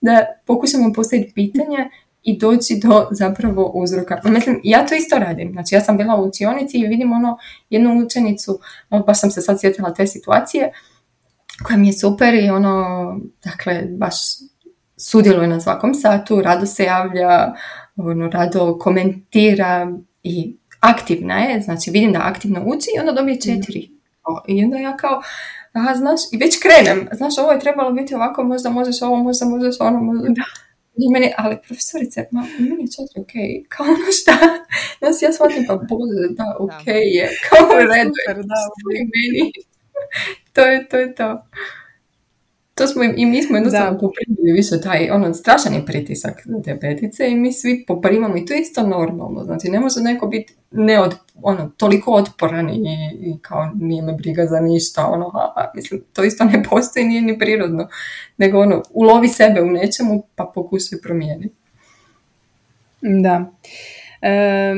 da pokušamo postaviti pitanje i doći do zapravo uzroka. Mislim, ja to isto radim. Znači, ja sam bila u učionici i vidim ono jednu učenicu, baš sam se sad sjetila te situacije, koja mi je super i ono, dakle, baš sudjeluje na svakom satu, rado se javlja, ono, rado komentira i aktivna je, znači vidim da aktivno uči i onda dobije četiri. I onda ja kao, aha, znaš, i već krenem, znaš, ovo je trebalo biti ovako, možda možeš ovo, možda možeš ono, možda... Da. I meni, ali profesorice, ma, meni je četiri ok, kao ono šta, znaš, ja shvatim, pa bože, da, ok je, kao u redu, da, meni. to je, to je to to smo i mi smo jednostavno poprimili više taj ono, strašan je pritisak petice i mi svi poprimamo i to je isto normalno. Znači ne može neko biti neod, ono, toliko otporan i, i, kao nije me briga za ništa. Ono, a, mislim, to isto ne postoji, nije ni prirodno. Nego ono, ulovi sebe u nečemu pa pokušaj promijeniti. Da. E,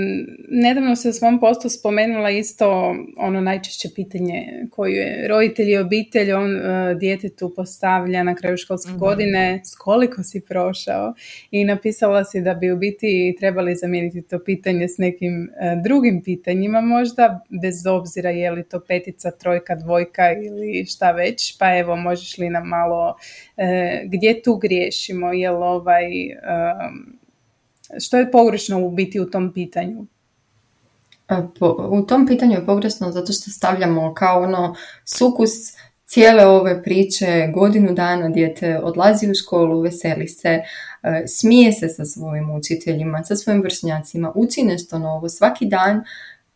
nedavno se u svom postu spomenula isto ono najčešće pitanje koje je roditelj i obitelj on e, djetetu postavlja na kraju školske mm godine s koliko si prošao? I napisala si da bi u biti trebali zamijeniti to pitanje s nekim e, drugim pitanjima možda bez obzira je li to petica, trojka, dvojka ili šta već pa evo možeš li nam malo e, gdje tu griješimo jel ovaj što je pogrešno u biti u tom pitanju? E, u tom pitanju je pogrešno zato što stavljamo kao ono sukus cijele ove priče, godinu dana dijete odlazi u školu, veseli se, e, smije se sa svojim učiteljima, sa svojim vršnjacima, uči nešto novo, svaki dan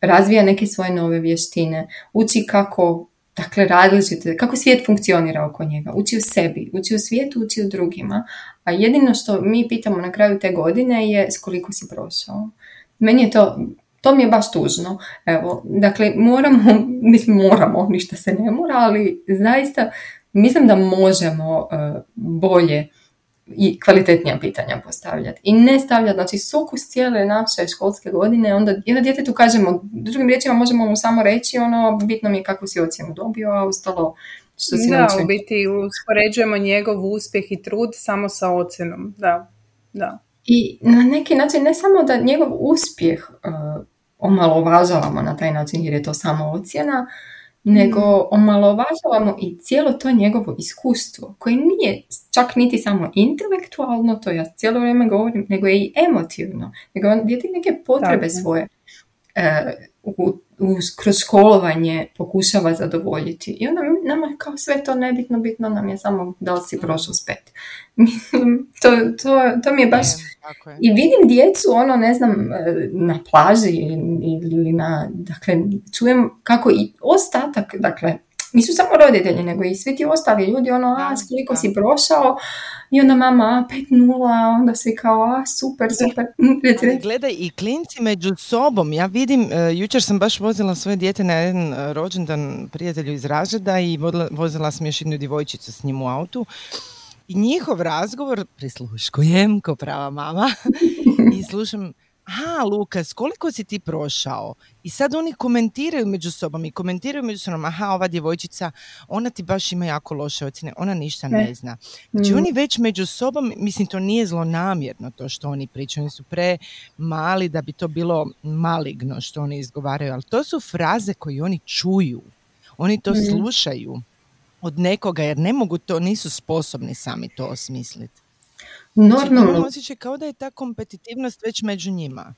razvija neke svoje nove vještine, uči kako dakle različite, kako svijet funkcionira oko njega, uči u sebi, uči u svijetu, uči u drugima, a jedino što mi pitamo na kraju te godine je s koliko si prošao. Meni je to, to mi je baš tužno. Evo, dakle, moramo, mislim moramo, ništa se ne mora, ali zaista mislim da možemo uh, bolje i kvalitetnija pitanja postavljati. I ne stavljati, znači sukus cijele naše školske godine, onda jedan djetetu kažemo, drugim riječima možemo mu samo reći ono, bitno mi je kakvu si ocjenu dobio, a ostalo što si Da, u biti uspoređujemo njegov uspjeh i trud samo sa ocjenom, da, da. I na neki način ne samo da njegov uspjeh uh, omalovažavamo na taj način jer je to samo ocjena, nego mm. omalovažavamo i cijelo to njegovo iskustvo koje nije čak niti samo intelektualno, to ja cijelo vrijeme govorim, nego je i emotivno, nego on dijete neke potrebe svoje e, u, kroz školovanje pokušava zadovoljiti. I onda nama je kao sve to nebitno, bitno nam je samo da li si mm. prošao spet. to, to, to mi je baš... I vidim djecu, ono, ne znam, e, na plaži ili na... Dakle, čujem kako i ostatak, dakle, nisu samo roditelji, nego i svi ti ostali ljudi, ono, a, koliko si prošao, i onda mama, 5-0, onda si kao, a, super, super. Ali gledaj, i klinci među sobom, ja vidim, uh, jučer sam baš vozila svoje dijete na jedan uh, rođendan prijatelju iz razreda i vozila sam još jednu djevojčicu s njim u autu. I njihov razgovor prisluškujem ko prava mama i slušam aha Lukas, koliko si ti prošao? I sad oni komentiraju među sobom i komentiraju među sobom, aha ova djevojčica, ona ti baš ima jako loše ocjene, ona ništa ne zna. Znači mm. oni već među sobom, mislim to nije zlonamjerno to što oni pričaju, oni su pre mali da bi to bilo maligno što oni izgovaraju, ali to su fraze koje oni čuju, oni to mm. slušaju od nekoga jer ne mogu to, nisu sposobni sami to osmisliti. Znači, Normalno. osjećaj kao da je ta kompetitivnost već među njima.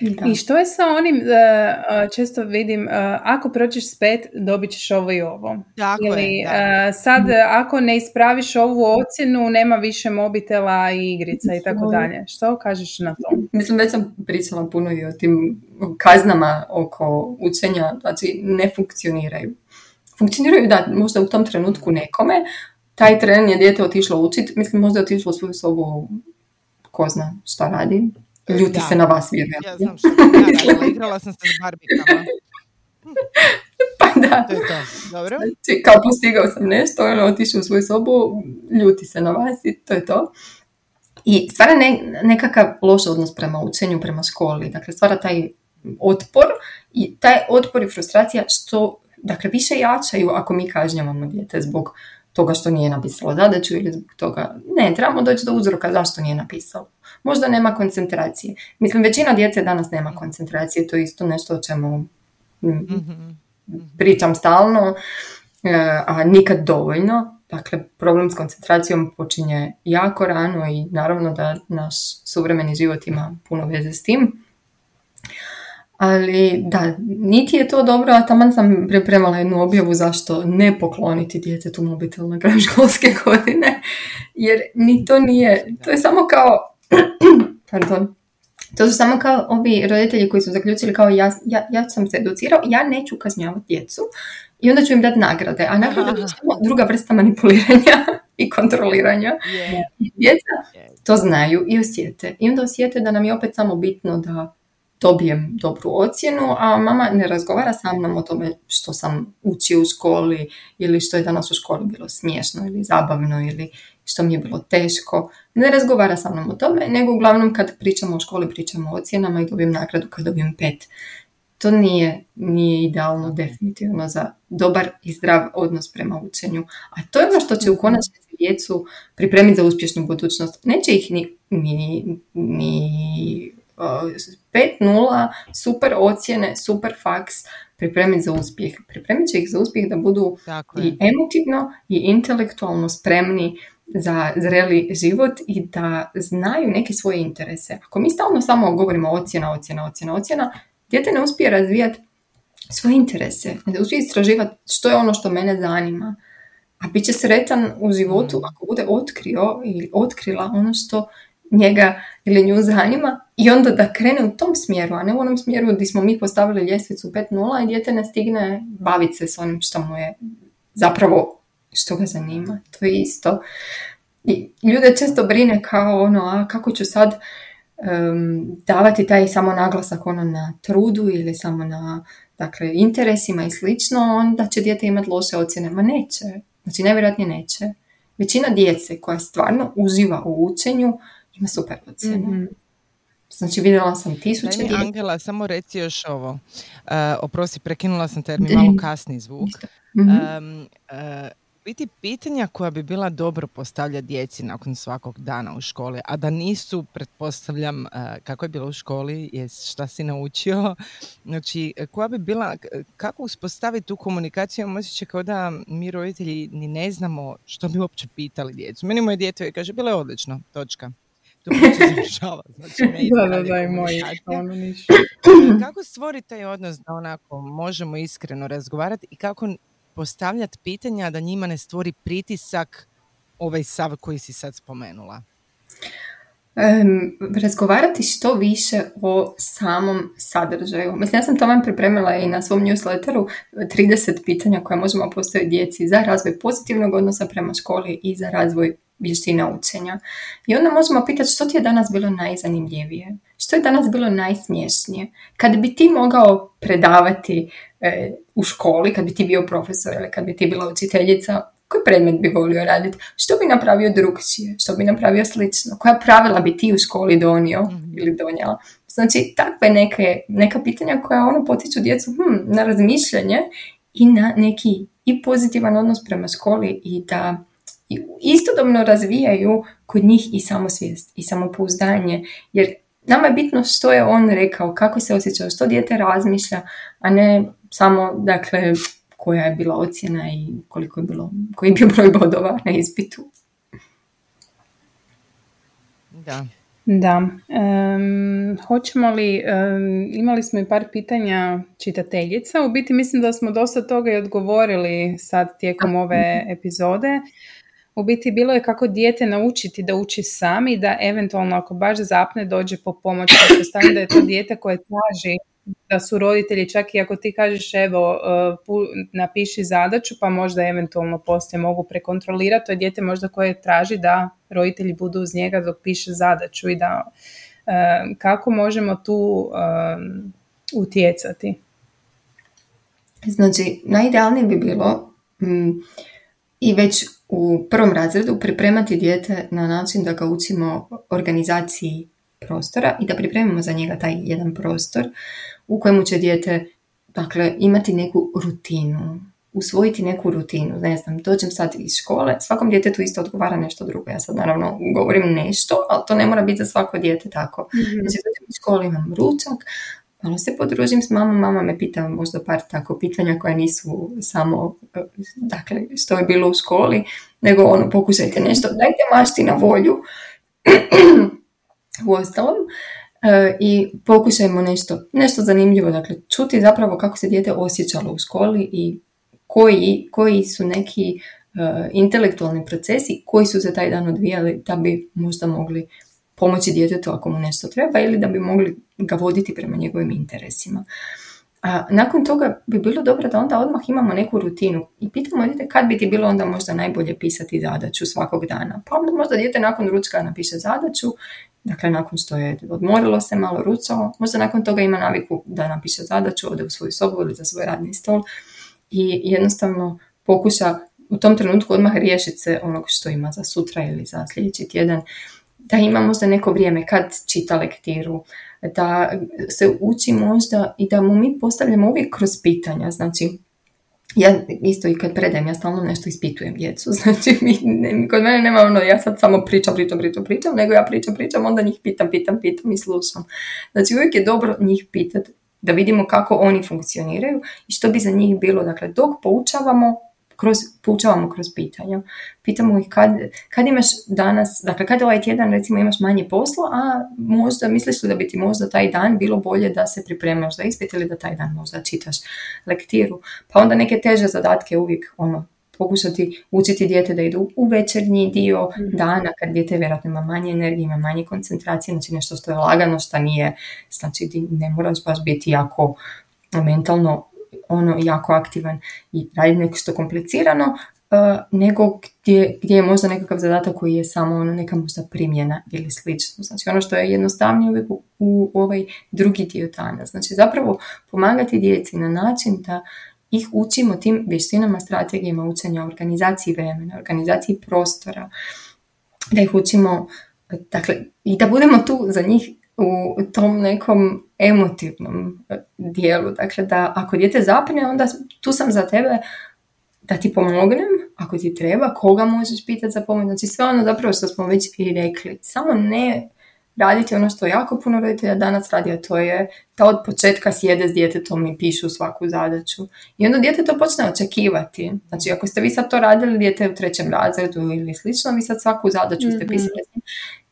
I što je sa onim, uh, često vidim, uh, ako prođeš s pet, dobit ćeš ovo i ovo. Tako Ili, je, sad, ako ne ispraviš ovu ocjenu, nema više mobitela i igrica i tako dalje. Što kažeš na to? Mislim, već sam pričala puno i o tim kaznama oko učenja, znači ne funkcioniraju. Funkcioniraju da možda u tom trenutku nekome, taj tren je dijete otišlo učit, mislim možda je otišlo u svoju sobu, ko zna šta radi, ljuti se na vas vjerojatno. Ja znam što ja igrala sam se s barbikama. pa da. To je to, dobro. Znači, kao postigao sam nešto, ono, otišao u svoju sobu, ljuti se na vas i to je to. I stvara ne, nekakav loš odnos prema učenju, prema školi. Dakle, stvara taj otpor i taj otpor i frustracija što, dakle, više jačaju ako mi kažnjavamo dijete zbog toga što nije napisalo zadaću ili zbog toga. Ne, trebamo doći do uzroka zašto nije napisalo. Možda nema koncentracije. Mislim, većina djece danas nema koncentracije, to je isto nešto o čemu mhm. pričam stalno, e, a nikad dovoljno. Dakle, problem s koncentracijom počinje jako rano i naravno da naš suvremeni život ima puno veze s tim. Ali da, niti je to dobro, a taman sam pripremala jednu objavu zašto ne pokloniti djetetu mobitel na kraju školske godine, jer ni to nije, to je samo kao, pardon, to su samo kao ovi roditelji koji su zaključili kao ja, ja, ja sam se educirao, ja neću kažnjavati djecu i onda ću im dati nagrade, a nagrade je druga vrsta manipuliranja i kontroliranja. Djeca to znaju i osjete. I onda osjete da nam je opet samo bitno da dobijem dobru ocjenu, a mama ne razgovara sa mnom o tome što sam učio u školi ili što je danas u školi bilo smiješno ili zabavno ili što mi je bilo teško. Ne razgovara sa mnom o tome, nego uglavnom kad pričamo o školi pričamo o ocjenama i dobijem nagradu kad dobijem pet. To nije, nije idealno definitivno za dobar i zdrav odnos prema učenju. A to je ono što će u konačnici djecu pripremiti za uspješnu budućnost. Neće ih ni, ni, ni 5-0, super ocjene, super faks, pripremiti za uspjeh. Pripremit će ih za uspjeh da budu i emotivno i intelektualno spremni za zreli život i da znaju neke svoje interese. Ako mi stalno samo govorimo ocjena, ocjena, ocjena, ocjena, dijete ne uspije razvijati svoje interese, ne uspije istraživati što je ono što mene zanima. A bit će sretan u životu mm. ako bude otkrio ili otkrila ono što njega ili nju zanima i onda da krene u tom smjeru, a ne u onom smjeru gdje smo mi postavili ljestvicu 5.0 i dijete ne stigne baviti se s onim što mu je zapravo što ga zanima. To je isto. I ljude često brine kao ono, a kako ću sad davati taj samo naglasak ono na trudu ili samo na dakle, interesima i slično, onda će dijete imati loše ocjene. Ma neće. Znači, najvjerojatnije neće. Većina djece koja stvarno uživa u učenju ima super ocjene. Mm-hmm. Znači vidjela sam tisuće djece. Angela, samo reci još ovo. Uh, oprosti, prekinula sam te jer mi malo kasni zvuk. Mm-hmm. uh, biti pitanja koja bi bila dobro postavljati djeci nakon svakog dana u školi, a da nisu, pretpostavljam, uh, kako je bilo u školi, je šta si naučio, znači koja bi bila, kako uspostaviti tu komunikaciju, imam osjećaj kao da mi roditelji ni ne znamo što bi uopće pitali djecu. Meni moje djete kaže, bilo je odlično, točka tu Znači, da, da, da, i moji, ono Kako stvoriti taj odnos da onako možemo iskreno razgovarati i kako postavljati pitanja da njima ne stvori pritisak ovaj sav koji si sad spomenula? Um, razgovarati što više o samom sadržaju. Mislim, ja sam to vam pripremila i na svom newsletteru 30 pitanja koje možemo postaviti djeci za razvoj pozitivnog odnosa prema školi i za razvoj vještina učenja. I onda možemo pitati što ti je danas bilo najzanimljivije, što je danas bilo najsmješnije. Kad bi ti mogao predavati e, u školi, kad bi ti bio profesor ili kad bi ti bila učiteljica, koji predmet bi volio raditi, što bi napravio drugčije, što bi napravio slično, koja pravila bi ti u školi donio mm ili donijela. Znači, takve neke, neka pitanja koja ono potiču djecu hm, na razmišljanje i na neki i pozitivan odnos prema školi i da istodobno razvijaju kod njih i samosvijest i samopouzdanje, jer nama je bitno što je on rekao, kako se osjećao, što dijete razmišlja, a ne samo, dakle, koja je bila ocjena i koliko je bilo, koji je bio broj bodova na ispitu. Da. Da. hoćemo li, imali smo i par pitanja čitateljica, u biti mislim da smo dosta toga i odgovorili sad tijekom ove epizode u biti bilo je kako dijete naučiti da uči sam i da eventualno ako baš zapne dođe po pomoć. Pretpostavljam da je to dijete koje traži da su roditelji, čak i ako ti kažeš evo e, napiši zadaću pa možda eventualno poslije mogu prekontrolirati, to je dijete možda koje traži da roditelji budu uz njega dok piše zadaću i da e, kako možemo tu e, utjecati? Znači, najidealnije bi bilo mm, i već u prvom razredu pripremati dijete na način da ga učimo organizaciji prostora i da pripremimo za njega taj jedan prostor u kojemu će dijete dakle, imati neku rutinu, usvojiti neku rutinu. Ne znam, dođem sad iz škole, svakom djetetu isto odgovara nešto drugo. Ja sad naravno govorim nešto, ali to ne mora biti za svako dijete tako. Mm-hmm. Znači, dođem iz škole, imam ručak, malo se podružim s mamom, mama me pita možda par tako pitanja koja nisu samo, dakle, što je bilo u školi, nego ono, pokušajte nešto, dajte mašti na volju. u ostalom, e, i pokušajmo nešto, nešto zanimljivo, dakle čuti zapravo kako se dijete osjećalo u školi i koji, koji su neki e, intelektualni procesi koji su se taj dan odvijali da bi možda mogli pomoći djetetu ako mu nešto treba ili da bi mogli ga voditi prema njegovim interesima. A nakon toga bi bilo dobro da onda odmah imamo neku rutinu i pitamo dijete kad bi ti bilo onda možda najbolje pisati zadaću svakog dana. Pa onda možda dijete nakon ručka napiše zadaću, dakle nakon što je odmorilo se, malo rucalo, možda nakon toga ima naviku da napiše zadaću, ode u svoju sobu ili za svoj radni stol i jednostavno pokuša u tom trenutku odmah riješiti se onog što ima za sutra ili za sljedeći tjedan, da ima možda neko vrijeme kad čita lektiru, da se uči možda i da mu mi postavljamo uvijek kroz pitanja, znači ja isto i kad predajem, ja stalno nešto ispitujem djecu, znači mi, ne, kod mene nema ono, ja sad samo pričam, pričam, pričam, pričam, nego ja pričam, pričam, onda njih pitam, pitam, pitam i slušam. Znači uvijek je dobro njih pitati da vidimo kako oni funkcioniraju i što bi za njih bilo. Dakle, dok poučavamo, kroz, poučavamo kroz pitanja. Pitamo ih kad, kad imaš danas, dakle kad ovaj tjedan recimo imaš manje posla, a možda misliš li da bi ti možda taj dan bilo bolje da se pripremaš za ispit ili da taj dan možda čitaš lektiru. Pa onda neke teže zadatke uvijek ono, pokušati učiti dijete da idu u večernji dio mhm. dana kad dijete vjerojatno ima manje energije, ima manje koncentracije, znači nešto što je lagano, što nije, znači ne moraš baš biti jako mentalno ono jako aktivan i raditi nešto što komplicirano, uh, nego gdje, gdje je možda nekakav zadatak koji je samo ono neka možda primjena ili slično. Znači ono što je jednostavnije uvijek u, u ovaj drugi dio dana. Znači zapravo pomagati djeci na način da ih učimo tim vještinama, strategijama učenja, organizaciji vremena, organizaciji prostora, da ih učimo, dakle, i da budemo tu za njih u tom nekom emotivnom e, dijelu. Dakle, da ako dijete zapne, onda tu sam za tebe da ti pomognem, ako ti treba, koga možeš pitati za pomoć. Znači sve ono zapravo što smo već i rekli. Samo ne raditi ono što jako puno roditelja danas radi, a to je da od početka sjede s djetetom i pišu svaku zadaću. I onda dijete to počne očekivati. Znači, ako ste vi sad to radili, dijete u trećem razredu ili slično, vi sad svaku zadaću ste mhm. pisali.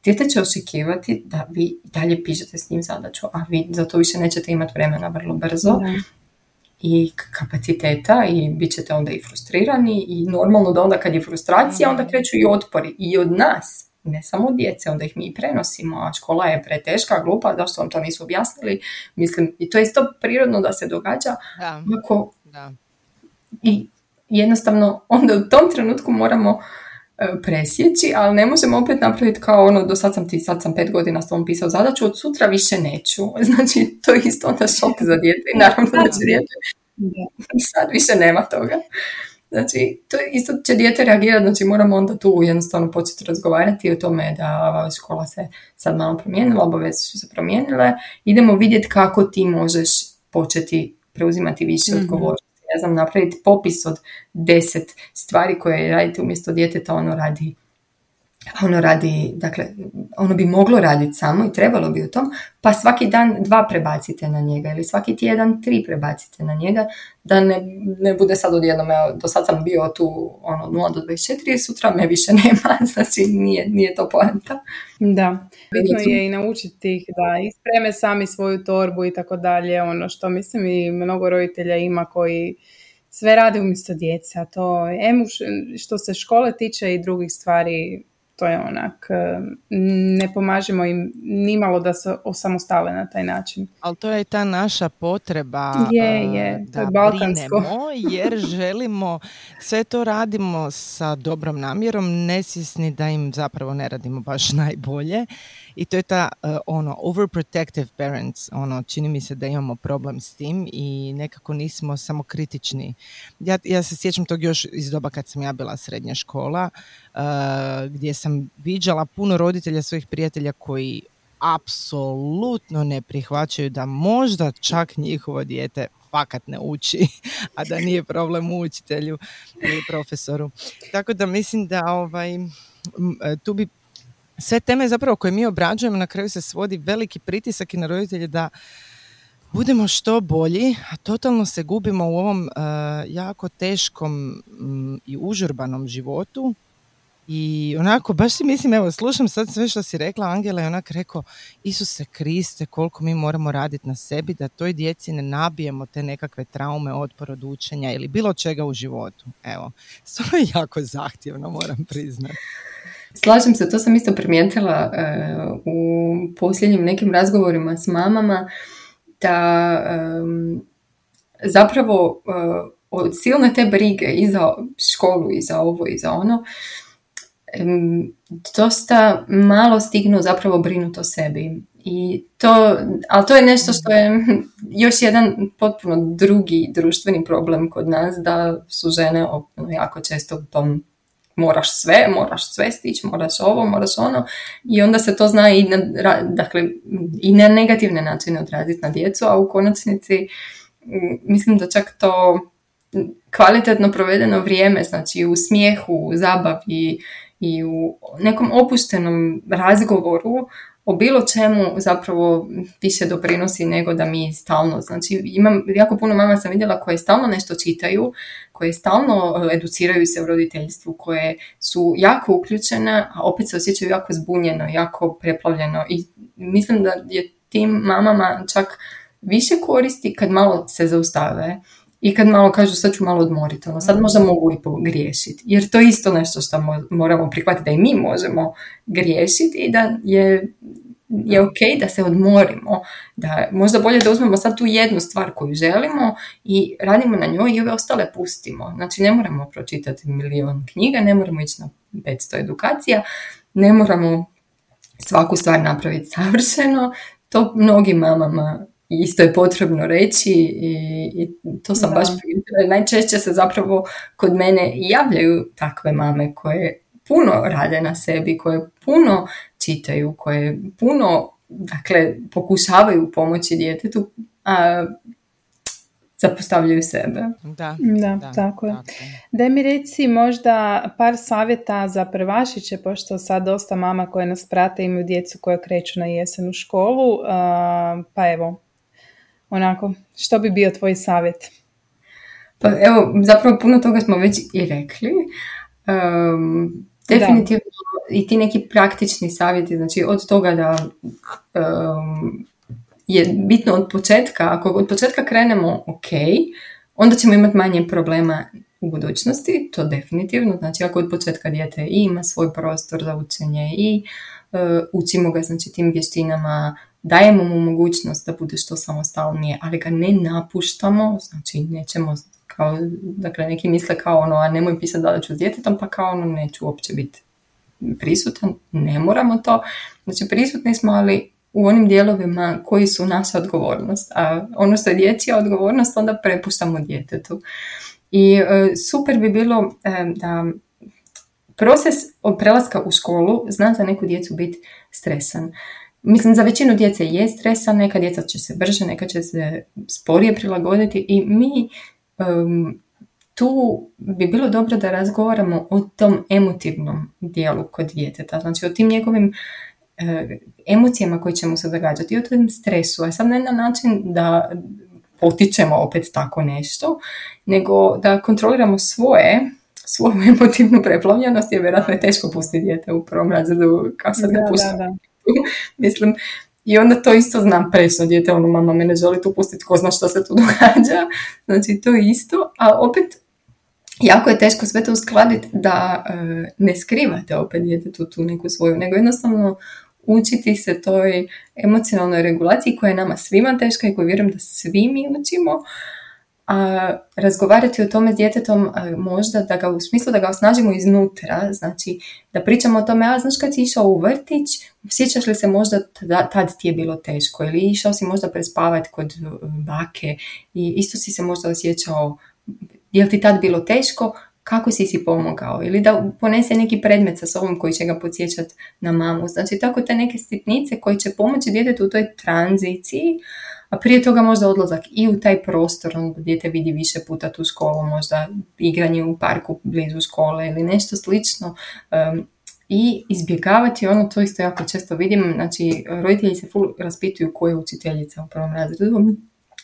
Dijete će očekivati da vi dalje pišete s njim zadaću, a vi za to više nećete imati vremena vrlo brzo. i kapaciteta i bit ćete onda i frustrirani i normalno da onda kad je frustracija onda kreću i otpori i od nas ne samo djece, onda ih mi prenosimo, a škola je preteška, glupa, zašto vam to nisu objasnili. Mislim, i to je isto prirodno da se događa. Da. Ako, da. I jednostavno onda u tom trenutku moramo presjeći, ali ne možemo opet napraviti kao ono, do sad sam ti, sad sam pet godina s tom pisao zadaću, od sutra više neću. Znači, to je isto onda šok za djete i naravno da će djete sad više nema toga. Znači, to isto će dijete reagirati, znači moramo onda tu jednostavno početi razgovarati o tome da škola se sad malo promijenila, obaveze su se promijenile, idemo vidjeti kako ti možeš početi preuzimati više mm-hmm. odgovornosti. Znam, napraviti popis od deset stvari koje radite umjesto djeteta, ono radi ono radi, dakle, ono bi moglo raditi samo i trebalo bi u tom, pa svaki dan dva prebacite na njega ili svaki tjedan tri prebacite na njega, da ne, ne bude sad odjednom, do sad sam bio tu ono 0 do 24, sutra me više nema, znači nije, nije to poanta. Da, bitno je i naučiti ih da ispreme sami svoju torbu i tako dalje, ono što mislim i mnogo roditelja ima koji sve rade umjesto djece, a to em što se škole tiče i drugih stvari to je onak, e, ne pomažemo im nimalo da se osamostale na taj način. Ali to je ta naša potreba je, e, je, da je balkansko. jer želimo, sve to radimo sa dobrom namjerom, nesvjesni da im zapravo ne radimo baš najbolje i to je ta uh, ono overprotective parents, ono čini mi se da imamo problem s tim i nekako nismo samo kritični. Ja, ja se sjećam tog još iz doba kad sam ja bila srednja škola, uh, gdje sam viđala puno roditelja svojih prijatelja koji apsolutno ne prihvaćaju da možda čak njihovo dijete fakat ne uči, a da nije problem u učitelju ili profesoru. Tako da mislim da ovaj, e, tu bi sve teme zapravo koje mi obrađujemo na kraju se svodi veliki pritisak i na roditelje da budemo što bolji, a totalno se gubimo u ovom uh, jako teškom um, i užurbanom životu I onako, baš si mislim, evo, slušam sad sve što si rekla, Angela je onak rekao, Isuse Kriste, koliko mi moramo raditi na sebi da toj djeci ne nabijemo te nekakve traume, otpor od učenja ili bilo čega u životu. Evo, to je jako zahtjevno, moram priznati. Slažem se, to sam isto primijetila e, u posljednjim nekim razgovorima s mamama, da zapravo uh, od silne te brige i za školu i za ovo i za ono, dosta malo stignu zapravo brinuti o sebi. I to, ali to je nešto što je još jedan potpuno drugi društveni problem kod nas, da su žene jako često u tom moraš sve, moraš sve stići, moraš ovo, moraš ono. I onda se to zna i na, dakle, i na negativne načine odraziti na djecu, a u konačnici mislim da čak to kvalitetno provedeno vrijeme, znači u smijehu, u zabavi i u nekom opuštenom razgovoru o bilo čemu zapravo više doprinosi nego da mi stalno, znači imam jako puno mama sam vidjela koje stalno nešto čitaju, koje stalno e, educiraju se u roditeljstvu, koje su jako uključene, a opet se osjećaju jako zbunjeno, jako preplavljeno i mislim da je tim mamama čak više koristi kad malo se zaustave i kad malo kažu sad ću malo odmoriti, ono, sad možda mogu i pogriješiti. Jer to je isto nešto što moramo prihvatiti da i mi možemo griješiti i da je, je ok da se odmorimo. Da možda bolje da uzmemo sad tu jednu stvar koju želimo i radimo na njoj i ove ostale pustimo. Znači ne moramo pročitati milion knjiga, ne moramo ići na 500 edukacija, ne moramo svaku stvar napraviti savršeno. To mnogim mamama isto je potrebno reći i, i to sam baš primijetila. Najčešće se zapravo kod mene javljaju takve mame koje puno rade na sebi, koje puno čitaju, koje puno dakle, pokušavaju pomoći djetetu, a zapostavljaju sebe. Da, da, da tako je. Da mi reci možda par savjeta za prvašiće, pošto sad dosta mama koje nas prate imaju djecu koje kreću na jesen u školu, pa evo, onako, što bi bio tvoj savjet? Pa evo, zapravo puno toga smo već i rekli. Um, definitivno i ti neki praktični savjeti, znači od toga da um, je bitno od početka, ako od početka krenemo ok, onda ćemo imati manje problema u budućnosti, to definitivno, znači ako od početka dijete ima svoj prostor za učenje i uh, učimo ga znači tim vještinama dajemo mu mogućnost da bude što samostalnije, ali ga ne napuštamo, znači nećemo kao, dakle neki misle kao ono, a nemoj pisati da ću s djetetom, pa kao ono neću uopće biti prisutan, ne moramo to, znači prisutni smo, ali u onim dijelovima koji su naša odgovornost, a ono što je dječja odgovornost onda prepuštamo djetetu. I e, super bi bilo e, da proces od prelaska u školu zna za neku djecu biti stresan. Mislim, za većinu djece je stresa, neka djeca će se brže, neka će se sporije prilagoditi i mi tu bi bilo dobro da razgovaramo o tom emotivnom dijelu kod djeteta, znači o tim njegovim e, emocijama koje će mu se događati i o tom stresu, a sad ne na način da potičemo opet tako nešto, nego da kontroliramo svoje svoju emotivnu preplavljenost je vjerojatno je teško pustiti dijete u prvom razredu kao sad ga da, Mislim, i onda to isto znam presno dijete, ono mama me ne želi tu pustiti, ko zna što se tu događa. Znači to je isto, a opet jako je teško sve to uskladiti da e, ne skrivate opet djetetu tu neku svoju, nego jednostavno učiti se toj emocionalnoj regulaciji koja je nama svima teška i koju vjerujem da svi mi učimo, a razgovarati o tome s djetetom možda da ga u smislu da ga osnažimo iznutra, znači da pričamo o tome, a znaš kad si išao u vrtić, sjećaš li se možda tad ti je bilo teško? Ili išao si možda prespavati kod e, bake i isto si se možda osjećao, je li ti tad bilo teško, kako si si pomogao ili da ponese neki predmet sa sobom koji će ga podsjećati na mamu. Znači tako te neke sitnice koji će pomoći djetetu u toj tranziciji a prije toga možda odlazak i u taj prostor, ono dijete vidi više puta tu školu, možda igranje u parku blizu škole ili nešto slično. i izbjegavati ono, to isto jako često vidim, znači roditelji se ful raspituju koja je učiteljica u prvom razredu,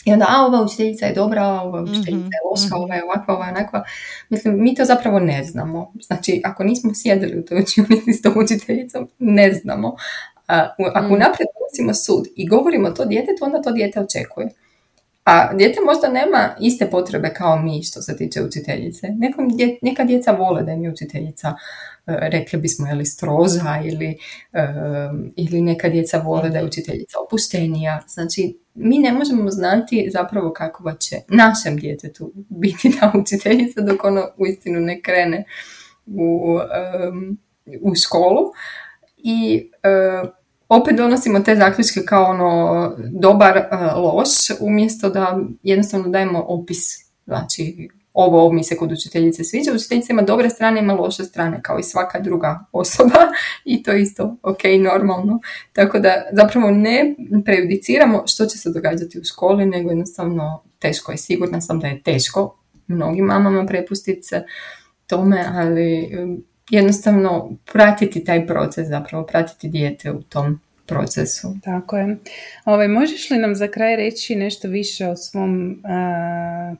I onda, a ova učiteljica je dobra, a ova učiteljica je mhm, loša, ova je ovakva, ova je onakva. Mislim, mi to zapravo ne znamo. Znači, ako nismo sjedili u toj učionici s tom učiteljicom, ne znamo. ako mm. naprijed donosimo sud i govorimo to djetetu, onda to dijete očekuje. A dijete možda nema iste potrebe kao mi što se tiče učiteljice. Nekom, neka djeca vole da im je učiteljica, rekli bismo, ili stroža ili, ili neka djeca vole da je učiteljica opuštenija. Znači, mi ne možemo znati zapravo kakva će našem djetetu biti ta učiteljica dok ono uistinu ne krene u, u školu. I opet donosimo te zaključke kao ono dobar, e, loš, umjesto da jednostavno dajemo opis. Znači, ovo mi se kod učiteljice sviđa. Učiteljica ima dobre strane, ima loše strane, kao i svaka druga osoba i to isto ok, normalno. Tako da zapravo ne prejudiciramo što će se događati u školi, nego jednostavno teško je. Sigurna sam da je teško mnogim mamama prepustiti se tome, ali jednostavno pratiti taj proces, zapravo pratiti dijete u tom procesu. Tako je. Ovaj, možeš li nam za kraj reći nešto više o svom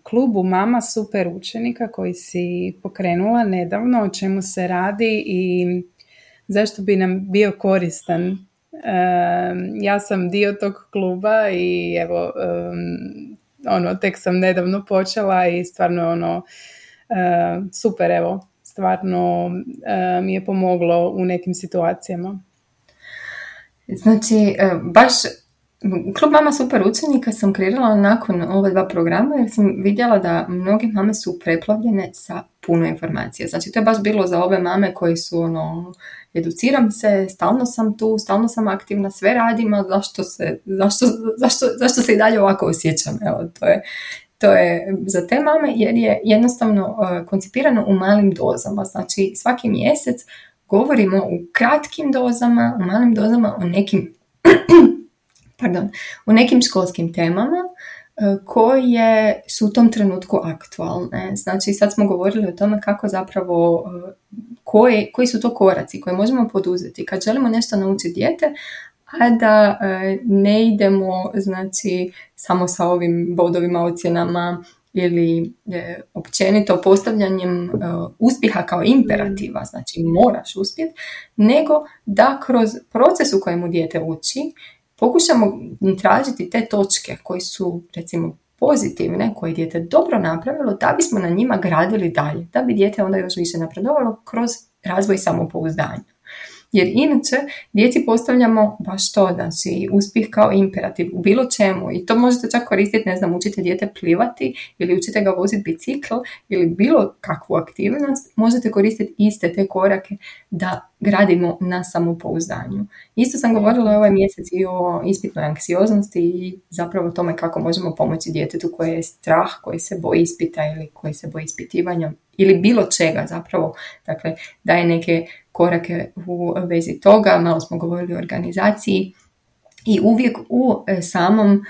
klubu Mama super učenika koji si pokrenula nedavno, o čemu se radi i zašto bi nam bio koristan? ja sam dio tog kluba i evo ono tek sam nedavno počela i stvarno ono super evo stvarno mi je pomoglo u nekim situacijama. Znači, e, baš Klub Mama Super učenika sam kreirala nakon ove dva programa jer sam vidjela da mnoge mame su preplavljene sa puno informacija. Znači to je baš bilo za ove mame koji su ono, educiram se, stalno sam tu, stalno sam aktivna, sve radim, a zašto se, zašto, zašto, zašto se i dalje ovako osjećam? Evo, to je, to je za te mame jer je jednostavno uh, koncipirano u malim dozama. Znači svaki mjesec govorimo u kratkim dozama, u malim dozama o nekim, pardon, o nekim školskim temama uh, koje su u tom trenutku aktualne. Znači sad smo govorili o tome kako zapravo, uh, koji, koji su to koraci koje možemo poduzeti kad želimo nešto naučiti dijete, a da e, ne idemo znači samo sa ovim bodovima, ocjenama ili e, općenito postavljanjem e, uspjeha kao imperativa, znači moraš uspjeti, nego da kroz proces u kojemu dijete uči pokušamo tražiti te točke koji su recimo pozitivne, koje dijete dobro napravilo, da bismo na njima gradili dalje, da bi dijete onda još više napredovalo kroz razvoj samopouzdanja. Jer inače djeci postavljamo baš to, znači uspjeh kao imperativ u bilo čemu i to možete čak koristiti, ne znam, učite dijete plivati ili učite ga voziti bicikl ili bilo kakvu aktivnost, možete koristiti iste te korake da gradimo na samopouzdanju. Isto sam govorila ovaj mjesec i o ispitnoj anksioznosti i zapravo tome kako možemo pomoći djetetu koje je strah, koji se boji ispita ili koji se boji ispitivanja ili bilo čega zapravo, dakle daje neke korake u vezi toga, malo smo govorili o organizaciji. I uvijek u e, samom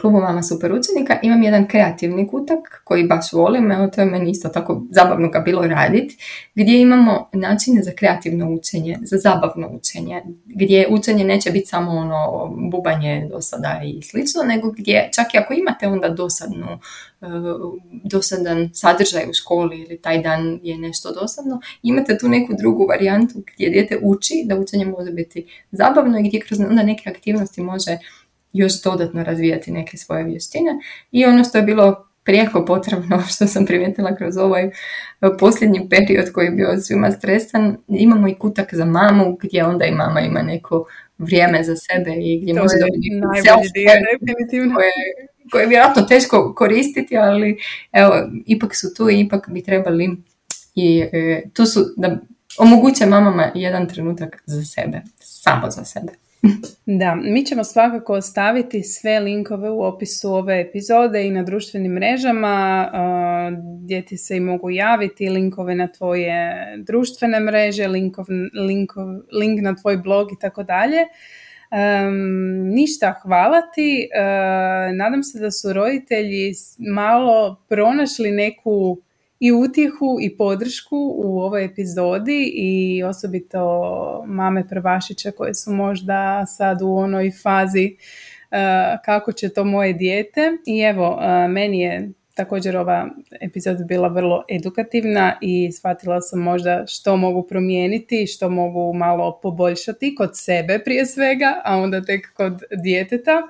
klubu Mama super učenika imam jedan kreativni kutak koji baš volim, evo to je meni isto tako zabavno ga bilo raditi, gdje imamo načine za kreativno učenje, za zabavno učenje, gdje učenje neće biti samo ono bubanje dosada i slično, nego gdje čak i ako imate onda dosadnu, e, dosadan sadržaj u školi ili taj dan je nešto dosadno, imate tu neku drugu varijantu gdje dijete uči da učenje može biti zabavno i gdje kroz onda neke aktivnosti može još dodatno razvijati neke svoje vještine. I ono što je bilo prijeko potrebno, što sam primijetila kroz ovaj e, posljednji period koji je bio svima stresan, imamo i kutak za mamu gdje onda i mama ima neko vrijeme za sebe i gdje može dobiti koje, koje je vjerojatno teško koristiti, ali evo, ipak su tu i ipak bi trebali i e, tu su da omoguće mamama jedan trenutak za sebe, samo za sebe. Da, mi ćemo svakako ostaviti sve linkove u opisu ove epizode i na društvenim mrežama gdje ti se i mogu javiti, linkove na tvoje društvene mreže, linkov, link na tvoj blog i tako dalje. ništa, hvala ti. nadam se da su roditelji malo pronašli neku i utjehu i podršku u ovoj epizodi i osobito mame prvašića koje su možda sad u onoj fazi kako će to moje dijete. I evo, meni je također ova epizoda bila vrlo edukativna i shvatila sam možda što mogu promijeniti, što mogu malo poboljšati kod sebe prije svega, a onda tek kod djeteta.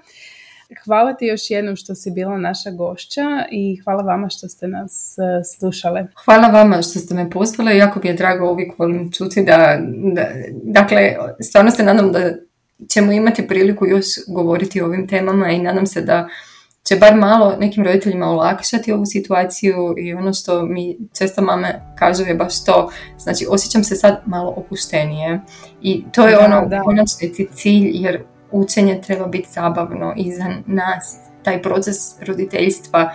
Hvala ti još jednom što si bila naša gošća i hvala vama što ste nas e, slušale. Hvala vama što ste me pozvali. Jako mi je drago uvijek volim čuti da, da, dakle, stvarno se nadam da ćemo imati priliku još govoriti o ovim temama i nadam se da će bar malo nekim roditeljima olakšati ovu situaciju i ono što mi često mame kažu je baš to, znači osjećam se sad malo opuštenije i to je ono konačni cilj jer učenje treba biti zabavno i za nas taj proces roditeljstva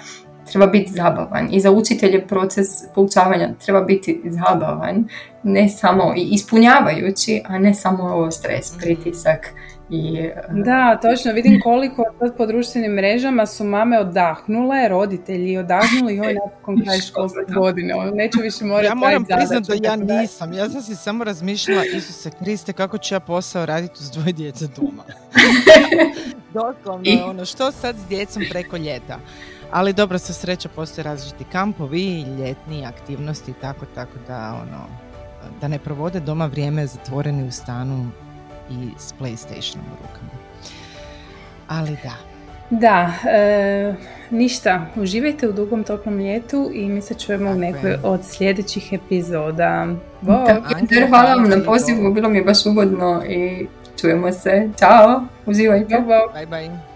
treba biti zabavan. I za učitelje proces poučavanja treba biti zabavan, ne samo ispunjavajući, a ne samo ovo stres, pritisak i... E, da, točno, vidim koliko sad po društvenim mrežama su mame odahnule, roditelji odahnuli i ovaj napokon kraj školske godine, ono neću više morati Ja moram priznati da ja nisam, ja sam si samo razmišljala, Isuse Kriste, kako ću ja posao raditi uz dvoje djece doma. Doslovno, ono, što sad s djecom preko ljeta? Ali dobro, sa sreća postoje različiti kampovi, ljetni aktivnosti, tako, tako da, ono, da ne provode doma vrijeme zatvoreni u stanu i s Playstationom u rukama. Ali da. Da, e, ništa, uživajte u dugom toplom ljetu i mi se čujemo u nekoj od sljedećih epizoda. Bog! Hvala vam na pozivu, bilo mi je baš ugodno i čujemo se. Ćao, uživajte. Bye bye.